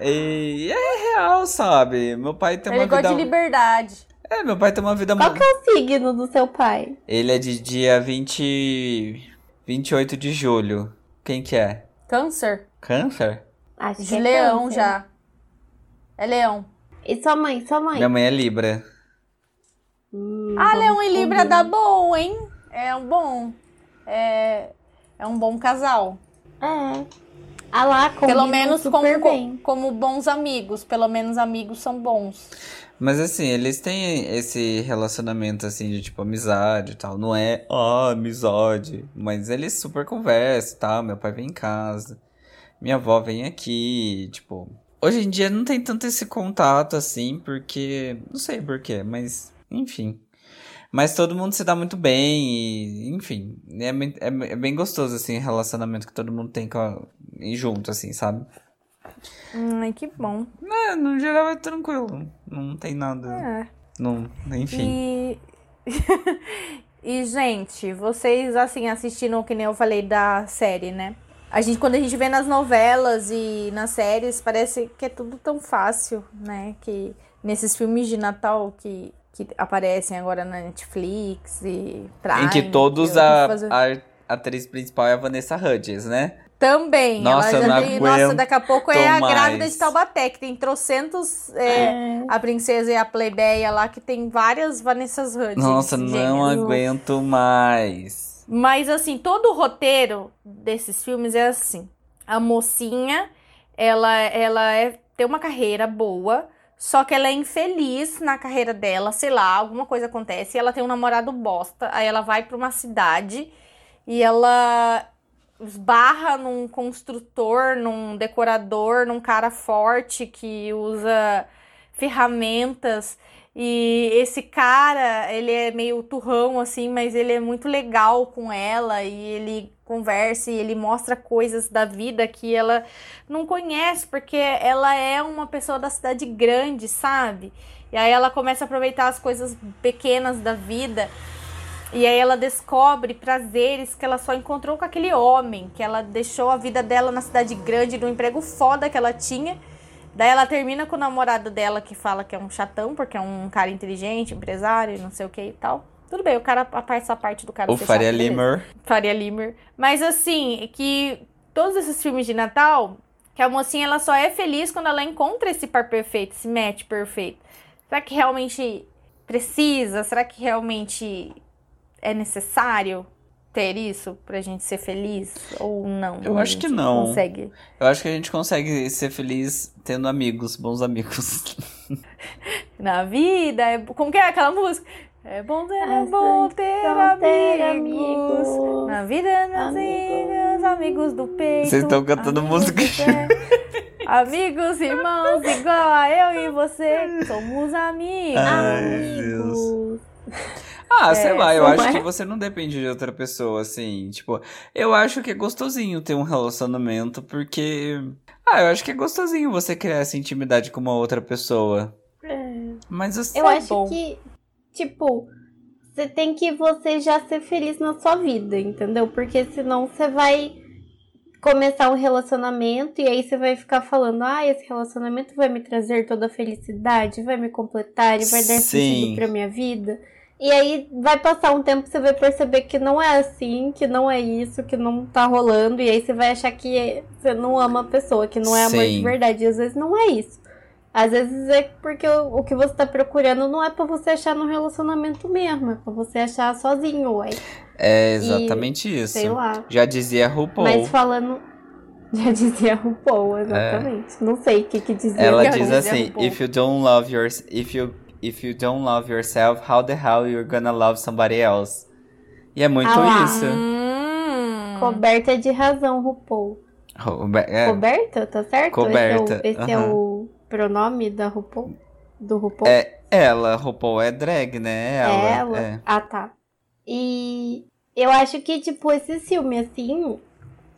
E é real, sabe? Meu pai tem uma Ele gosta vida. de liberdade. É, meu pai tem uma vida Qual que é o signo do seu pai? Ele é de dia 20. 28 de julho. Quem que é? Câncer. Câncer? Acho De que é leão câncer. já. É leão. E sua mãe, sua mãe? Minha mãe é Libra. Hum, Ah, leão e Libra dá bom, hein? É um bom. É, é um bom casal. É. Ah lá, Pelo menos como, bem. como bons amigos. Pelo menos amigos são bons. Mas assim, eles têm esse relacionamento assim de tipo amizade e tal. Não é, ah, amizade. Mas eles super conversam e tal. Meu pai vem em casa. Minha avó vem aqui. Tipo, hoje em dia não tem tanto esse contato assim, porque. Não sei porquê, mas enfim. Mas todo mundo se dá muito bem e, enfim, é, bem- é, é bem gostoso, assim, o relacionamento que todo mundo tem com a, junto, assim, sabe? Ai, que bom. É, no geral é tranquilo. Não tem nada. É. Não, enfim. E... [laughs] e, gente, vocês, assim, assistiram, que nem eu falei, da série, né? A gente, quando a gente vê nas novelas e nas séries, parece que é tudo tão fácil, né? Que nesses filmes de Natal que, que aparecem agora na Netflix e Prime. em que todos a, fazendo- a atriz principal é a Vanessa Hudgens, né? Também. Nossa, ela já tem, nossa, daqui a pouco é a mais. grávida de Taubaté, que tem trocentos. é, É. A princesa e a plebeia lá, que tem várias Vanessas Hudgens. Nossa, não aguento mais. Mas assim, todo o roteiro desses filmes é assim. A mocinha, ela, ela é, tem uma carreira boa, só que ela é infeliz na carreira dela, sei lá, alguma coisa acontece, e ela tem um namorado bosta, aí ela vai pra uma cidade e ela esbarra num construtor, num decorador, num cara forte que usa ferramentas. E esse cara, ele é meio turrão assim, mas ele é muito legal com ela e ele conversa e ele mostra coisas da vida que ela não conhece, porque ela é uma pessoa da cidade grande, sabe? E aí ela começa a aproveitar as coisas pequenas da vida. E aí ela descobre prazeres que ela só encontrou com aquele homem, que ela deixou a vida dela na cidade grande, no emprego foda que ela tinha. Daí ela termina com o namorado dela que fala que é um chatão, porque é um cara inteligente, empresário, não sei o que e tal. Tudo bem, o cara, a parte, essa parte do cara O Faria beleza. Limer. Faria Limer. Mas assim, que todos esses filmes de Natal, que a mocinha ela só é feliz quando ela encontra esse par perfeito, esse match perfeito. Será que realmente precisa? Será que realmente é necessário ter isso pra gente ser feliz ou não? Eu acho que gente não. Consegue. Eu acho que a gente consegue ser feliz tendo amigos, bons amigos. [laughs] Na vida, é- como que é aquela música? É bom ter, É bom ter ter amigos. amigos. Na vida, meus amigos, amigos do peito. Vocês estão cantando amigos música. Amigos, irmãos, igual a eu e você. [laughs] Somos amigos. Ai, Deus. [laughs] Ah, É, sei lá, eu acho é? que você não depende de outra pessoa, assim. Tipo, eu acho que é gostosinho ter um relacionamento, porque. Ah, eu acho que é gostosinho você criar essa intimidade com uma outra pessoa. É. Mas assim, Eu é acho bom. que, tipo, você tem que você já ser feliz na sua vida, entendeu? Porque senão você vai começar um relacionamento e aí você vai ficar falando, ah, esse relacionamento vai me trazer toda a felicidade, vai me completar, ele vai dar Sim. sentido pra minha vida. E aí vai passar um tempo você vai perceber que não é assim, que não é isso, que não tá rolando, e aí você vai achar que você não ama a pessoa, que não é amor de Sim. verdade. E às vezes não é isso. Às vezes é porque o, o que você tá procurando não é pra você achar no relacionamento mesmo, é pra você achar sozinho, ué. é exatamente isso. Sei lá. Já dizia RuPaul. Mas falando. [laughs] Já dizia RuPaul, exatamente. Não sei o que que dizia. Ela diz assim: if you don't love your, if you, if you don't love yourself, how the hell you're gonna love somebody else? E é muito Ah isso. Hum. Coberta de razão, RuPaul. Robe- é, Coberta, tá certo? Coberta, Esse, é o, esse é o pronome da RuPaul? Do RuPaul? É, ela, RuPaul é drag, né? Ela. Ela. é. Ah, tá. E eu acho que, tipo, esse filme, assim.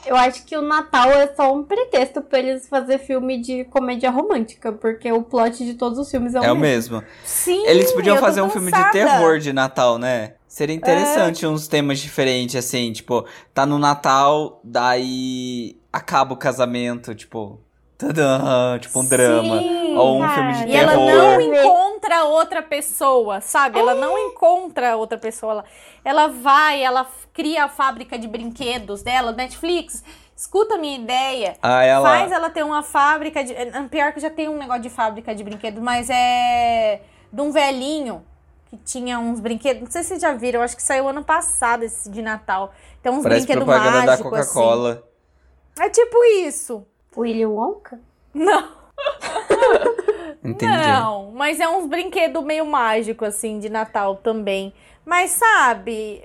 Eu acho que o Natal é só um pretexto pra eles fazer filme de comédia romântica, porque o plot de todos os filmes é o É o mesmo. mesmo. Sim, Eles podiam eu tô fazer um filme de terror de Natal, né? Seria interessante uns temas diferentes, assim, tipo, tá no Natal, daí acaba o casamento, tipo, tadã, tipo um drama. Sim, Ou um cara. filme de E ela terror. não encontra outra pessoa, sabe? Ela não encontra outra pessoa. Ela, ela vai, ela cria a fábrica de brinquedos dela, Netflix. Escuta a minha ideia. Ah, ela. Faz ela ter uma fábrica de. é, Pior que já tem um negócio de fábrica de brinquedos, mas é. De um velhinho que tinha uns brinquedos. Não sei se vocês já viram, acho que saiu ano passado esse de Natal. Tem uns Parece brinquedos propaganda da mágicos. Coca-Cola. Assim. É tipo isso. Willy Wonka? Não. [laughs] Entendi. Não, mas é uns brinquedos meio mágico assim de Natal também. Mas sabe,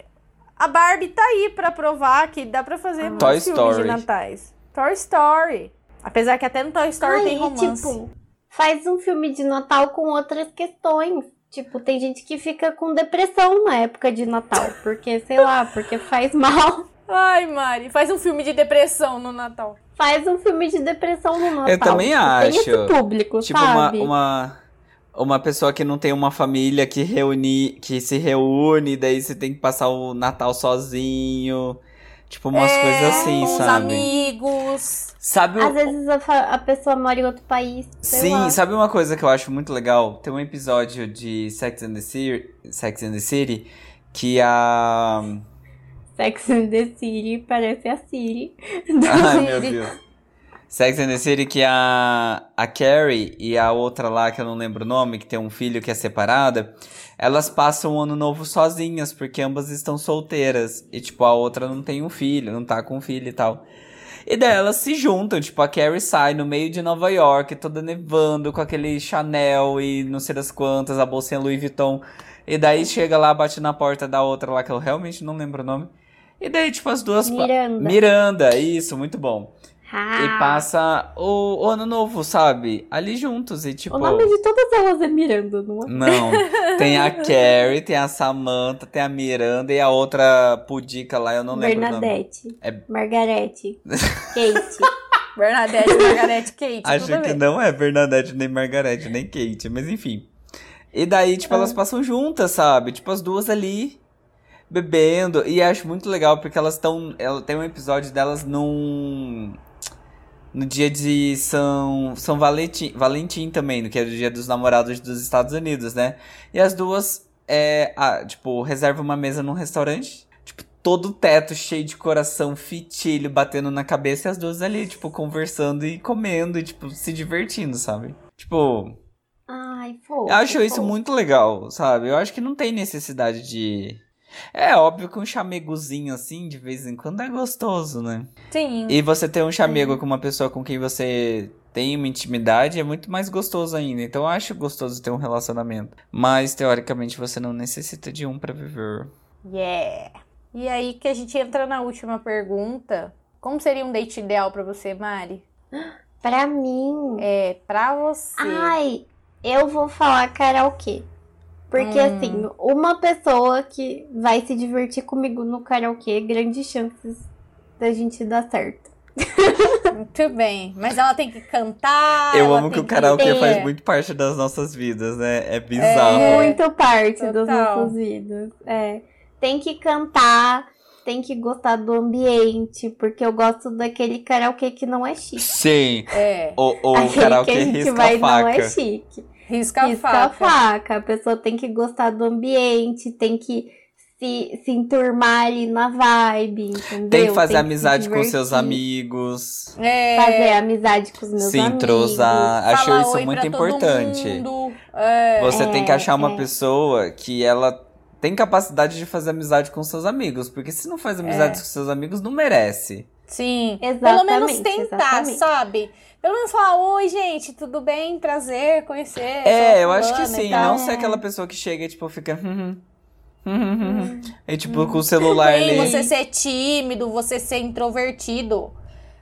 a Barbie tá aí pra provar que dá pra fazer Ah. muitos Toy filmes Story. de natais. Toy Story. Apesar que até no Toy Story Ai, tem romance. tipo, faz um filme de Natal com outras questões. Tipo, tem gente que fica com depressão na época de Natal. Porque, sei lá, porque faz mal. Ai, Mari, faz um filme de depressão no Natal. Faz um filme de depressão no Natal. Eu também tipo, acho. Tem esse público, Tipo, uma, sabe? uma, uma pessoa que não tem uma família que reúne, que se reúne, daí você tem que passar o Natal sozinho. Tipo, umas É, coisas assim, com os sabe? amigos. Sabe o- Às vezes a, a pessoa mora em outro país. Sim, lá. sabe uma coisa que eu acho muito legal? Tem um episódio de Sex and the City, Sex and the City que a. Sex and the City parece a Siri. [laughs] Ai, meu Deus. Sex and the City que a, a Carrie e a outra lá, que eu não lembro o nome, que tem um filho que é separada, elas passam o ano novo sozinhas, porque ambas estão solteiras. E, tipo, a outra não tem um filho, não tá com um filho e tal. E daí elas se juntam, tipo, a Carrie sai no meio de Nova York, toda nevando, com aquele Chanel e não sei das quantas, a bolsinha Louis Vuitton. E daí chega lá, bate na porta da outra lá, que eu realmente não lembro o nome. E daí, tipo, as duas... pa- Miranda. Miranda, isso, muito bom. Ah, E passa o, o ano novo, sabe? Ali juntos e tipo. O nome de todas elas é Miranda, não é? Não. [laughs] Tem a Carrie, tem a Samantha, tem a Miranda e a outra pudica lá, eu não lembro. Bernadette. É- Margarete. [laughs] Kate. Bernadette, Margarete, Kate. Acho que não é Bernadette, nem Margarete, nem Kate, mas enfim. E daí, tipo, Ah. elas passam juntas, sabe? Tipo, as duas ali, bebendo. E acho muito legal, porque elas estão. Ela tem um episódio delas num. No dia de São, São Valentim, Valentim também, que é o dia dos namorados dos Estados Unidos, né? E as duas, é, ah, tipo, reservam uma mesa num restaurante. Tipo, todo o teto cheio de coração, fitilho batendo na cabeça e as duas ali, tipo, conversando e comendo e, tipo, se divertindo, sabe? Tipo, Ai, fofo. eu acho isso muito legal, sabe? Eu acho que não tem necessidade de. É óbvio que um chamegozinho assim, de vez em quando, é gostoso, né? Sim. E você ter um chamego com uma pessoa com quem você tem uma intimidade é muito mais gostoso ainda. Então eu acho gostoso ter um relacionamento. Mas teoricamente você não necessita de um pra viver. Yeah. E aí que a gente entra na última pergunta. Como seria um date ideal pra você, Mari? [gasps] Pra mim. É, pra você. Ai, eu vou falar karaokê. Porque, Hum. assim, uma pessoa que vai se divertir comigo no karaokê, grandes chances da gente dar certo. Muito bem. Mas ela tem que cantar. eu ela amo que o karaokê ter- faz muito parte das nossas vidas, né? É bizarro. É. Muito parte das total. nossas vidas. É. Tem que cantar, tem que gostar do ambiente, porque eu gosto daquele karaokê que não é chique. Sim. É. O, o karaokê que a gente risca vai a faca. não é chique. Risca a Risca a faca. faca. A pessoa tem que gostar do ambiente, tem que se, se enturmar ali na vibe, entendeu? Tem que fazer se amizade com seus amigos. É. Fazer amizade com os meus Se amigos. entrosar. Acho falar isso oi muito pra todo importante. mundo. É. Você tem que É, achar uma é. pessoa que ela tem capacidade de fazer amizade com seus amigos. Porque se não faz amizade É. com seus amigos, não merece. Sim. Pelo Exatamente, menos tentar, exatamente. sabe? Pelo menos falar, oi, gente, tudo bem? Prazer, conhecer. É, eu acho que e sim. Não ser aquela pessoa que chega e, tipo, fica. "Hum, hum, hum, hum, hum". E, tipo, com o celular ali. você ser tímido, você ser introvertido.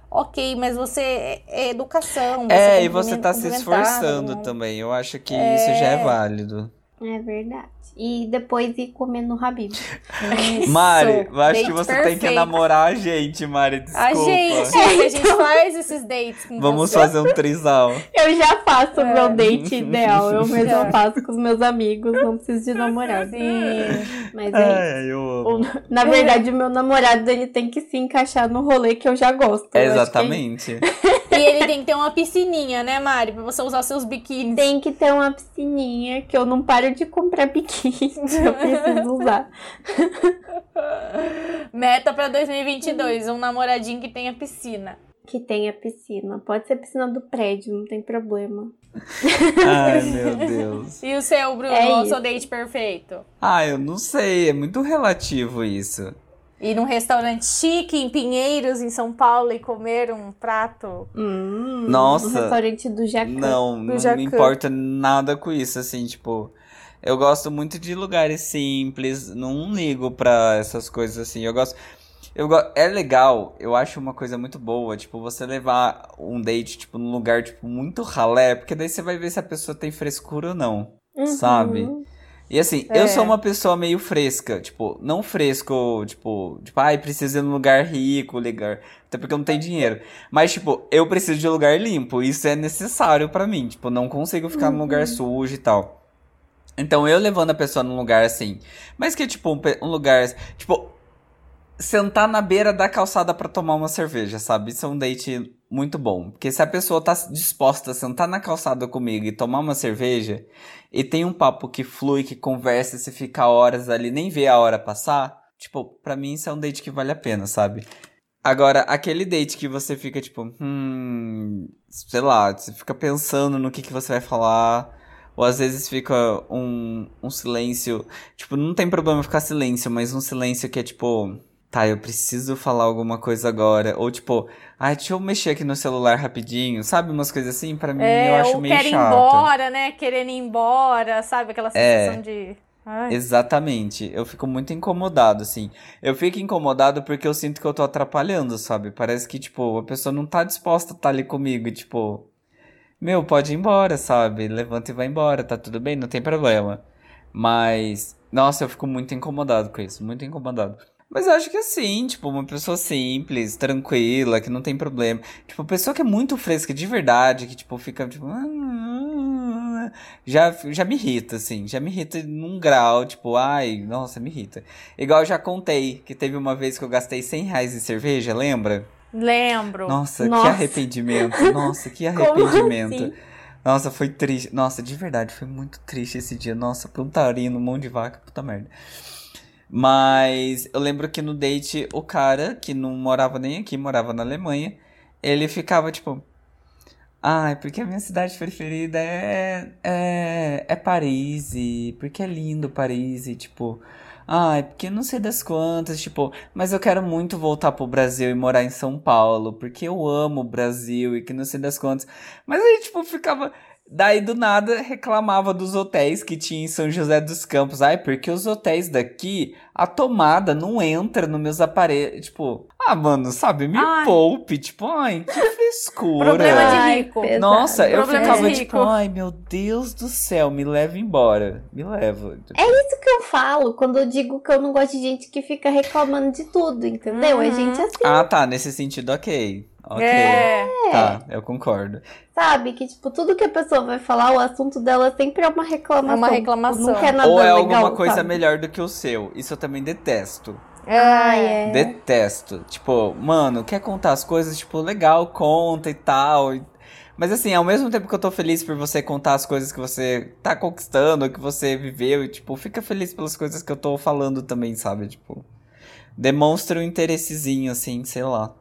Ok, mas você é é educação. É, você e você tá se esforçando não- também. Eu acho que isso já é válido. É verdade. E depois ir comer no Habib. Isso, Mari, eu acho que você tem que perfeito. namorar a gente, Mari. Desculpa. A gente, a gente faz esses dates com Vamos você. fazer um trisal. Eu já faço o É. meu date [laughs] ideal. Eu mesma Já. faço com os meus amigos. Não preciso de namorado. Sim. Mas é isso. Eu Na verdade, o meu namorado ele tem que se encaixar no rolê que eu já gosto. Eu [laughs] E ele tem que ter uma piscininha, né, Mari? Pra você usar seus biquínis. Tem que ter uma piscininha que eu não paro de comprar biquíni. eu preciso usar. [laughs] Meta pra 2022, um namoradinho que tenha piscina. Que tenha piscina. Pode ser piscina do prédio, não tem problema. Ai, [laughs] meu Deus. E o seu, Bruno? É o seu date perfeito? Ah, eu não sei. É muito relativo isso. Ir num restaurante chique em Pinheiros, em São Paulo, e comer um prato. Hum, Nossa. No restaurante do Jacan. Não, não Jacan. me importa nada com isso, assim, tipo. Eu gosto muito de lugares simples, não ligo pra essas coisas assim. Eu gosto. Eu go... É legal, eu acho uma coisa muito boa, tipo, você levar um date, tipo, num lugar, tipo, muito ralé, porque daí você vai ver se a pessoa tem frescura ou não, Uhum. sabe? E assim, É. eu sou uma pessoa meio fresca, tipo, não fresco, tipo, tipo, ai, preciso ir num lugar rico, lugar, até porque eu não tenho dinheiro. Mas, tipo, eu preciso de um lugar limpo, isso é necessário pra mim, tipo, não consigo ficar num lugar sujo e tal. Então, eu levando a pessoa num lugar assim, mas que, tipo, um, um lugar, tipo, sentar na beira da calçada pra tomar uma cerveja, sabe? Isso é um date muito bom. Porque se a pessoa tá disposta a sentar na calçada comigo e tomar uma cerveja, e tem um papo que flui, que conversa, e você fica horas ali, nem vê a hora passar, tipo, pra mim isso é um date que vale a pena, sabe? Agora, aquele date que você fica tipo, hum, sei lá, você fica pensando no que, que você vai falar, ou às vezes fica um, um silêncio, tipo, não tem problema ficar silêncio, mas um silêncio que é tipo, tá, eu preciso falar alguma coisa agora, ou tipo, ai, deixa eu mexer aqui no celular rapidinho, sabe? Umas coisas assim, pra mim eu É, acho ou meio quer ir chato. embora, né? Querendo ir embora, sabe? Aquela É. sensação de. Ai. Exatamente. Eu fico muito incomodado, assim. Eu fico incomodado porque eu sinto que eu tô atrapalhando, sabe? Parece que, tipo, a pessoa não tá disposta a estar ali comigo, tipo, meu, pode ir embora, sabe? Levanta e vai embora, tá tudo bem, não tem problema. Mas, nossa, eu fico muito incomodado com isso, muito incomodado. Mas eu acho que assim, tipo, uma pessoa simples, tranquila, que não tem problema. Tipo, pessoa que é muito fresca de verdade, que, tipo, fica, tipo. Já, já me irrita, assim. Já me irrita num grau, tipo, ai, nossa, me irrita. Igual eu já contei que teve uma vez que eu gastei 100 reais em cerveja, lembra? Lembro. Nossa, que Nossa. arrependimento. [laughs] Nossa, que arrependimento. assim? Nossa, foi triste. Nossa, de verdade, foi muito triste esse dia. Nossa, plantarino, mão de vaca, puta merda. Mas eu lembro que no date, o cara, que não morava nem aqui, morava na Alemanha, ele ficava tipo. Ai, porque a minha cidade preferida é, é, é Paris, porque é lindo Paris, e tipo. Ai, porque não sei das quantas, tipo, mas eu quero muito voltar pro Brasil e morar em São Paulo, porque eu amo o Brasil e que não sei das quantas. Mas aí, tipo, ficava. Daí do nada reclamava dos hotéis que tinha em São José dos Campos. Ai, porque os hotéis daqui, a tomada não entra nos meus aparelhos. Tipo, ah, mano, sabe? Me Ai. poupe. Tipo, ai, que [laughs] frescura. Problema de Ai, rico. pesado. Nossa, eu Problema ficava tipo, ai meu Deus do céu, me leva embora. Me leva. É isso que eu falo quando eu digo que eu não gosto de gente que fica reclamando de tudo, entendeu? É Uhum. gente assim, Ah, tá, nesse sentido, ok. Ok. É. Tá, eu concordo. sabe? Que, tipo, tudo que a pessoa vai falar, o assunto dela sempre é uma reclamação. É uma reclamação. Nunca é nada Ou é legal, alguma coisa sabe? melhor do que o seu. Isso eu também detesto. Ai, é. Detesto. Tipo, mano, quer contar as coisas, tipo, legal, conta e tal. Mas assim, ao mesmo tempo que eu tô feliz por você contar as coisas que você tá conquistando, que você viveu, e tipo, fica feliz pelas coisas que eu tô falando também, sabe? Tipo, demonstra um interessezinho, assim, sei lá.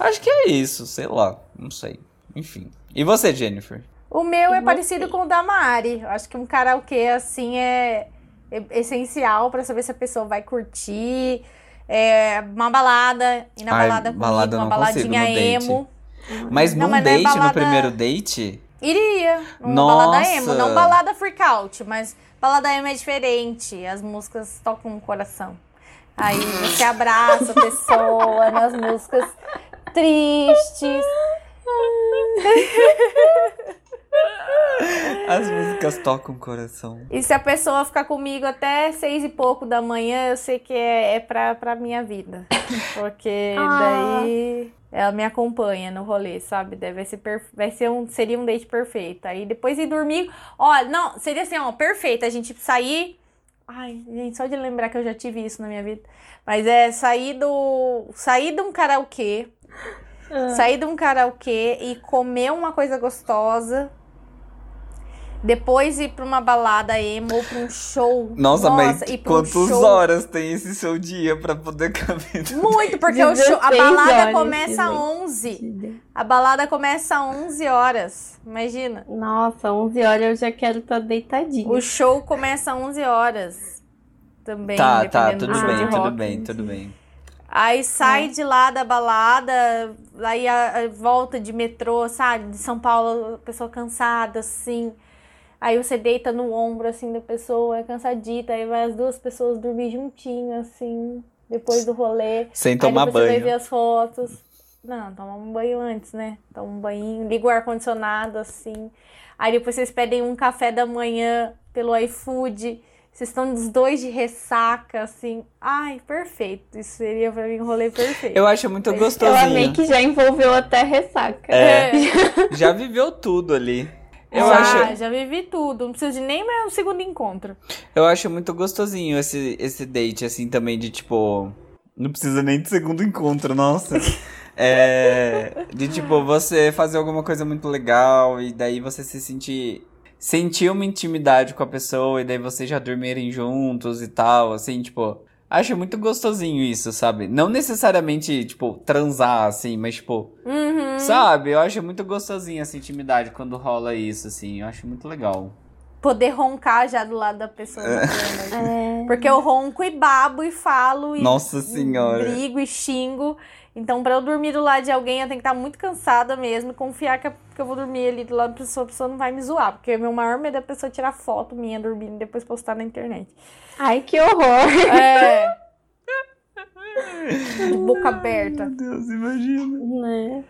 Acho que é isso, sei lá, não sei. Enfim. E você, Jennifer? O meu E é você? parecido com o da Mari. Acho que um karaokê assim é, é essencial pra saber se a pessoa vai curtir. É uma balada, ir na Ai, balada comigo, balada uma consigo baladinha no date. emo. Mas Não, num mas é date, no balada- primeiro date? Iria numa Nossa! balada emo, não balada freakout, mas balada emo é diferente. As músicas tocam o coração. Aí você abraça a pessoa [laughs] nas músicas tristes. [laughs] As músicas tocam o coração. E se a pessoa ficar comigo até seis e pouco da manhã, eu sei que é, é pra, pra minha vida. [laughs] Porque Ah. daí ela me acompanha no rolê, sabe? Vai ser, perfe- vai ser um, seria um date perfeito. Aí depois ir dormir. Ó, não, seria assim, ó, perfeito. A gente sair. Ai, gente, só de lembrar que eu já tive isso na minha vida. Mas é sair do. Sair de um karaokê. Ah. Sair de um karaokê e comer uma coisa gostosa. Depois ir pra uma balada emo ou pra um show. Nossa, mas ir pra um quantas horas tem esse seu dia pra poder caber? Muito, porque o show, a 16 balada horas, começa às gente. 11. A balada começa às 11 horas. Imagina. Nossa, 11 horas eu já quero estar deitadinha. O show começa às 11 horas. Também, Tá, tá, tudo bem, tudo rock. bem, tudo bem. Aí sai É. de lá da balada, aí a, a volta de metrô, sabe? De São Paulo, a pessoa cansada, assim. Aí você deita no ombro, assim, da pessoa, é cansadita. Aí vai as duas pessoas dormir juntinho, assim, depois do rolê. Sem tomar depois você vai banho. ver as fotos. Não, toma um banho antes, né? Toma um banho, liga o ar-condicionado, assim. Aí depois vocês pedem um café da manhã pelo iFood. Vocês estão os dois de ressaca, assim. Ai, perfeito. Isso seria pra mim um rolê perfeito. Eu acho muito Eu amei gostosinho. que já envolveu até ressaca. É. Já viveu tudo ali. Eu já, acho, já vivi tudo. Não preciso de nem mais um segundo encontro. eu acho muito gostosinho esse, esse date, assim, também, de tipo. Não precisa nem de segundo encontro, nossa. [laughs] É. De tipo, você fazer alguma coisa muito legal e daí você se sentir. Sentir uma intimidade com a pessoa e daí vocês já dormirem juntos e tal, assim, tipo. Acho muito gostosinho isso, sabe? Não necessariamente, tipo, transar, assim, mas, tipo, Uhum. Sabe? Eu acho muito gostosinho essa intimidade quando rola isso, assim. Eu acho muito legal. Poder roncar já do lado da pessoa. na cama. É. Porque eu ronco e babo e falo e Nossa senhora. brigo e xingo. Então, pra eu dormir do lado de alguém, eu tenho que estar muito cansada mesmo confiar que, eu vou dormir ali do lado da pessoa, a pessoa não vai me zoar. Porque meu maior medo é a pessoa tirar foto minha dormindo e depois postar na internet. Ai, que horror. É. De [laughs] boca aberta. Meu Deus, imagina. Né?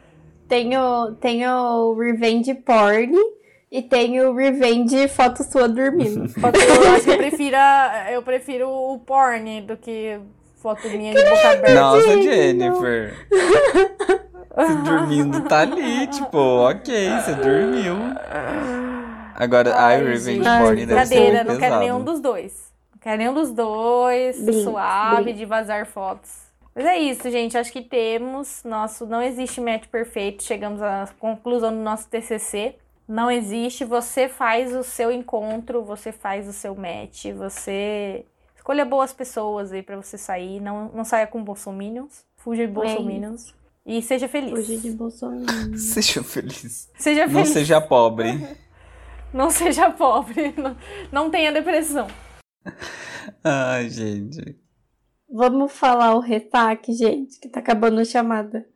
Tenho, tenho revenge porn e tenho revenge foto sua dormindo. [laughs] Foto- Eu acho que eu prefiro, eu prefiro o porn do que foto minha de boca aberta. Nossa, Jennifer. [laughs] Você dormindo tá ali, tipo, ok, você dormiu. Agora, ai, Revenge gente, Porn deve ser não quero nenhum dos dois. Não quero nenhum dos dois. Brinks, suave brinks. de vazar fotos. Mas é isso, gente. Acho que temos. Nosso não existe match perfeito. Chegamos à conclusão do nosso TCC. Não existe. Você faz o seu encontro, você faz o seu match, você escolha boas pessoas aí pra você sair. Não, não saia com bolsominions. Fuja de bolsominions. E seja feliz. Hoje de Bolsonaro. [laughs] Seja feliz. Seja Não feliz. seja pobre. [laughs] Não seja pobre. [laughs] Não, não tenha depressão. Ai, gente. Vamos falar o ressaque, gente, que tá acabando a chamada.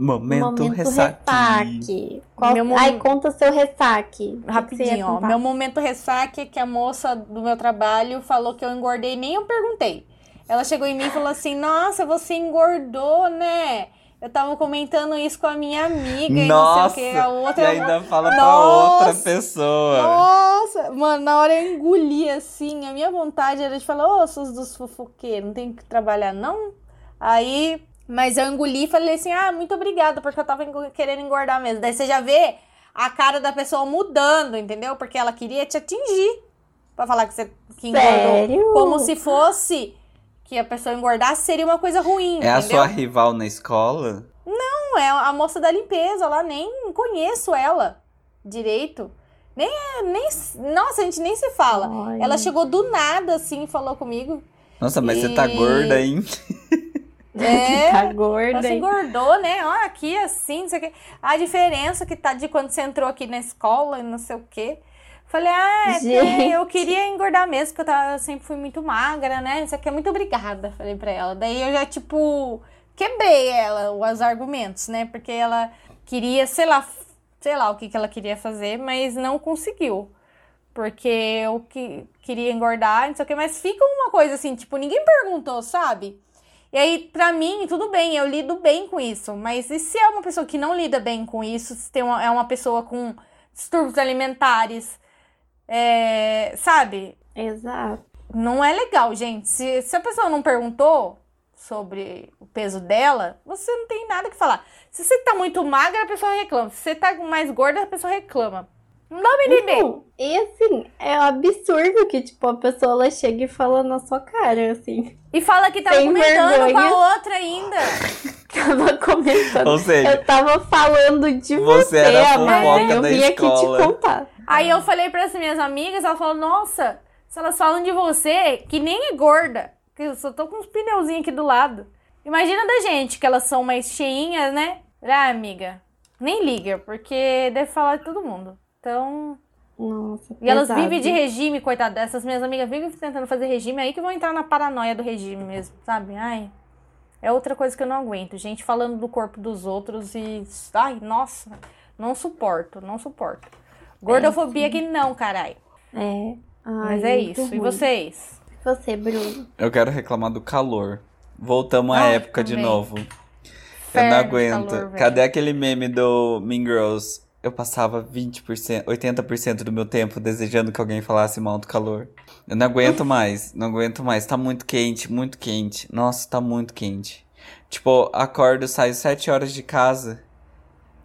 Momento, ressaque. Qual... Meu Ai, momento- conta seu ressaque. O que que você ia Rapidinho, ó. Meu momento ressaque é que a moça do meu trabalho falou que eu engordei, nem eu perguntei. Ela chegou em mim e falou assim: Nossa, você engordou, né? Eu tava comentando isso com a minha amiga e Nossa! não sei o que. A outra. E ainda fala pra Nossa! outra pessoa. Nossa! Mano, na hora eu engoli assim. A minha vontade era de falar: Ô, seus dos fofoqueiros, não tem que trabalhar, não? Aí. Mas eu engoli e falei assim: Ah, muito obrigada, porque eu tava querendo engordar mesmo. Daí você já vê a cara da pessoa mudando, entendeu? Porque ela queria te atingir. Pra falar que você que engordou. Sério? Como se fosse que a pessoa engordasse seria uma coisa ruim. É a entendeu? sua rival na escola? Não, é a moça da limpeza lá, nem conheço ela direito. Nem, é- nem. Nossa, a gente nem se fala. Ai. Ela chegou do nada, assim, e falou comigo. Nossa, mas você tá E- gorda, hein? [laughs] [laughs] É. Tá gorda. Você hein? engordou, né? Ó, aqui assim, não sei o quê. A diferença que tá de quando você entrou aqui na escola e não sei o quê. Falei, ah, é, eu queria engordar mesmo, porque eu, tava, eu sempre fui muito magra, né? Isso aqui é muito obrigada, falei pra ela. Daí eu já, tipo, quebrei ela, os argumentos, né? Porque ela queria, sei lá, sei lá o que, que ela queria fazer, mas não conseguiu. Porque eu que, queria engordar, não sei o que, mas fica uma coisa assim, tipo, ninguém perguntou, sabe? E aí, pra mim, tudo bem, eu lido bem com isso. Mas e se é uma pessoa que não lida bem com isso, se tem uma, é uma pessoa com distúrbios alimentares, é, sabe? Exato. Não é legal, gente. Se, se a pessoa não perguntou sobre o peso dela, você não tem nada que falar. Se você tá muito magra, a pessoa reclama. Se você tá mais gorda, a pessoa reclama. Não dá pra entender. Não, E assim, é um absurdo que, tipo, a pessoa ela chega e fala na sua cara, assim. E fala que tá Sem comentando com vergonha. a outra ainda. [laughs] Tava comentando. Ou seja, Eu tava falando de Você você, era a fofoca Eu da vim aqui te contar. Aí eu falei para as minhas amigas, ela falou, nossa, se elas falam de você, que nem é gorda, que eu só tô com uns pneuzinhos aqui do lado. Imagina da gente, que elas são mais cheinhas, né? Ah, amiga, nem liga, porque deve falar de todo mundo. Então... Nossa, E elas pesado. vivem de regime, coitada dessas minhas amigas vivem tentando fazer regime, aí que vão entrar na paranoia do regime mesmo, sabe? Ai, é outra coisa que eu não aguento. Gente falando do corpo dos outros e. Ai, nossa, não suporto, não suporto. Gordofobia que não, caralho. É. Ai, Mas é isso. E ruim. vocês? Você, Bruno. eu quero reclamar do calor. Voltamos à Ai, época de também. novo. Eu Inferno não de aguento. calor. Cadê aquele meme do Mean Girls? Eu passava 20%, 80% do meu tempo desejando que alguém falasse mal do calor. Eu não aguento [laughs] mais, não aguento mais. Tá muito quente, muito quente. Nossa, tá muito quente. Tipo, acordo, saio 7 horas de casa.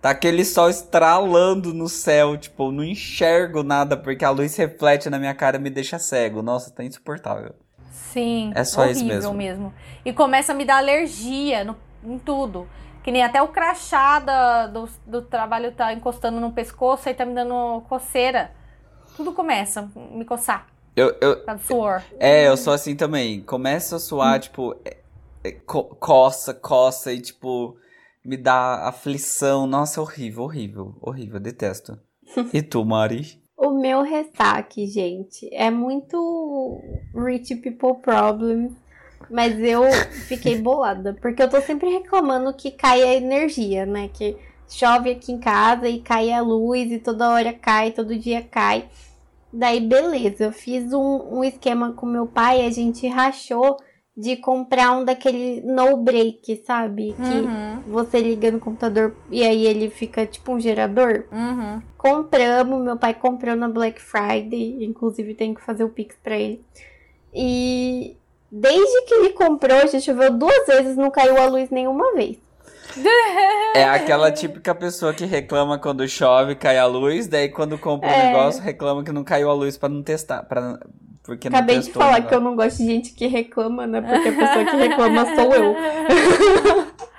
Tá aquele sol estralando no céu, tipo, não enxergo nada porque a luz reflete na minha cara e me deixa cego. Nossa, tá insuportável. Sim. É só isso horrível mesmo. E começa a me dar alergia no- em tudo. Que nem até o crachá da- do, do trabalho tá encostando no pescoço e tá me dando coceira. Tudo começa a me coçar. Eu, eu, do suor. É, eu sou assim também. Começa a suar, tipo, é- é, co- coça, coça e, tipo, me dá aflição. Nossa, é horrível, horrível, horrível, detesto. E tu, Mari? O meu ressaque, gente, é muito rich people problem. Mas eu fiquei bolada, porque eu tô sempre reclamando que cai a energia, né? Que chove aqui em casa e cai a luz e toda hora cai, todo dia cai. Daí, beleza, eu fiz um, um esquema com meu pai, a gente rachou de comprar um daquele no break, sabe? Que Uhum, você liga no computador e aí ele fica tipo um gerador. uhum. Compramos, meu pai comprou na Black Friday, inclusive tenho que fazer o Pix pra ele. E desde que ele comprou, já choveu duas vezes, não caiu a luz nenhuma vez. É aquela típica pessoa que reclama quando chove, cai a luz, daí quando compra um É. negócio, reclama que não caiu a luz pra não testar, pra, porque Acabei de falar que eu não gosto de gente que reclama, né? Porque a pessoa que reclama sou eu. [laughs]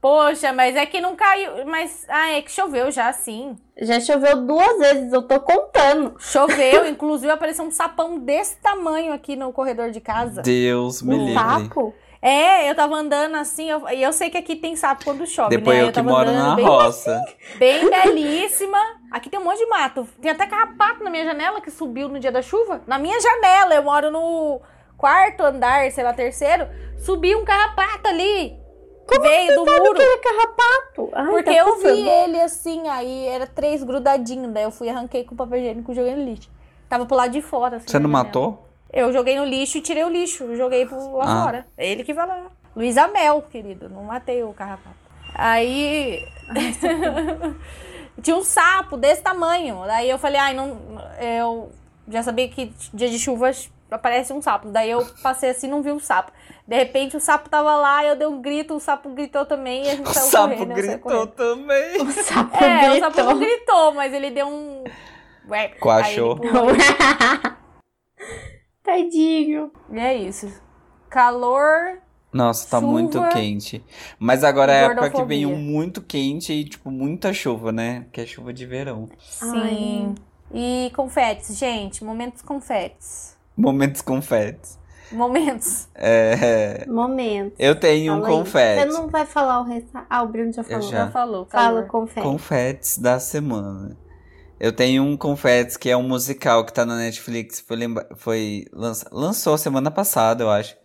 Poxa, mas é que não caiu. Mas. Ah, é que choveu já, sim. Já choveu duas vezes, eu tô contando. Choveu, [laughs] inclusive apareceu um sapão desse tamanho aqui no corredor de casa. Deus me Um livre. sapo. É, eu tava andando assim, eu- e eu, sei que aqui tem sapo quando chove, Depois né? eu que tava moro andando na bem, roça. bem belíssima. Aqui tem um monte de mato. Tem até carrapato na minha janela que subiu no dia da chuva. Na minha janela, eu moro no quarto andar, sei lá, terceiro. Subiu um carrapato ali. Veio do muro. É carrapato. Ai, Porque tá eu vi ele assim, aí era três grudadinhos. Daí eu fui, arranquei com o papel higiênico e joguei no lixo. Tava pro lado de fora. Assim, Você não janela. matou? Eu joguei no lixo e tirei o lixo. Joguei pro lá Ah. fora. Ele que vai lá. Luísa Mel, querido. Não matei o carrapato. Aí. [laughs] Tinha um sapo desse tamanho. Daí eu falei, ai, não. Eu já sabia que dia de chuva aparece um sapo. Daí eu passei assim não vi um sapo. De repente o sapo tava lá, eu dei um grito, o sapo gritou também e a gente O saiu sapo correndo. gritou também. O [laughs] sapo É, o sapo gritou. não gritou, mas ele deu um. Pulou. [laughs] Tadinho. E é isso. Calor. Nossa, tá Chuva. muito quente. Mas agora é a época que vem muito quente e, tipo, muita chuva, né? Que é chuva de verão. Sim. E confetes, gente. Momentos confetes. Momentos confetes. Momentos. É, Momento. eu tenho um Fala aí. confete. Você não vai falar o resto. Ah, o Bruno já falou. já. Já falou. Fala confete. Confetes da semana. Eu tenho um Confetes que é um musical que tá na Netflix. Foi, lembra... foi lança- lançou semana passada, eu acho.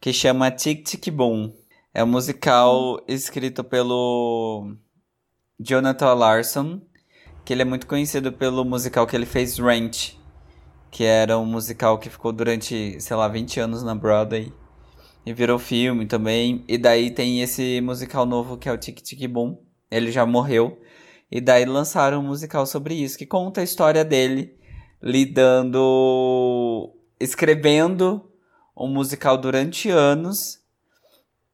Que chama Tic Tic Boom. É um musical escrito pelo Jonathan Larson. Que ele é muito conhecido pelo musical que ele fez Rent. Que era um musical que ficou durante, sei lá, 20 anos na Broadway. E virou filme também. E daí tem esse musical novo que é o Tic Tic Boom. Ele já morreu. E daí lançaram um musical sobre isso, que conta a história dele lidando. escrevendo um musical durante anos.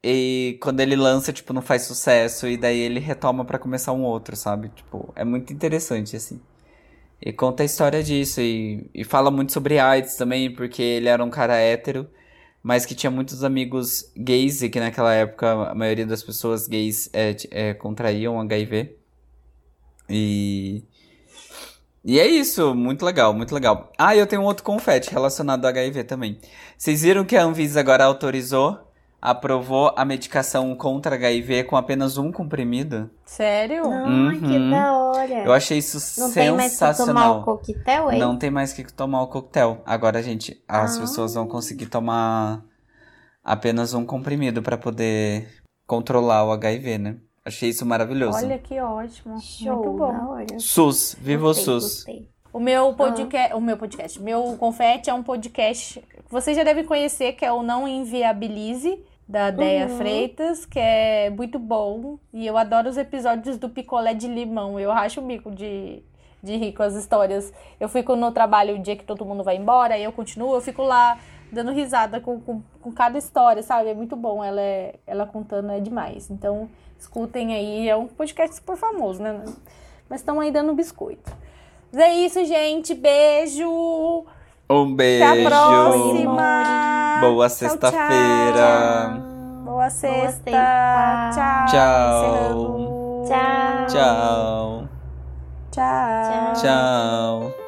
E quando ele lança, tipo, não faz sucesso. E daí ele retoma pra começar um outro, sabe? Tipo, é muito interessante, assim. E conta a história disso. E, e fala muito sobre AIDS também, porque ele era um cara hétero. Mas que tinha muitos amigos gays. E que naquela época a maioria das pessoas gays é, é, contraíam HIV. E. E é isso, muito legal, muito legal. Ah, eu tenho um outro confete relacionado ao HIV também. Vocês viram que a Anvisa agora autorizou, aprovou a medicação contra HIV com apenas um comprimido? Sério? Ai, que Uhum. da hora. Eu achei isso Não tem mais que tomar o sensacional. coquetel, hein? Não tem mais que tomar o coquetel. Agora, gente, as Ah. pessoas vão conseguir tomar apenas um comprimido pra poder controlar o HIV, né? Achei isso maravilhoso. Olha que ótimo. Show, Muito bom. da hora. SUS, viva o SUS. gostei. O meu Ah. podcast, o meu podcast, meu confete é um podcast que vocês já devem conhecer, que é o Não Inviabilize, da Deia Uhum. Freitas, que é muito bom. E eu adoro os episódios do picolé de limão. Eu racho o bico de, de rir com as histórias. Eu fico no trabalho o dia que todo mundo vai embora, aí eu continuo, eu fico lá dando risada com, com, com cada história, sabe? É muito bom. Ela, é, ela contando é demais. Então, escutem aí. É um podcast super famoso, né? Mas estão aí dando biscoito. Mas é isso, gente. Beijo. Um beijo. Até a próxima. Boa sexta-feira. Boa sexta. Tchau. Tchau. Tchau. Tchau. Tchau.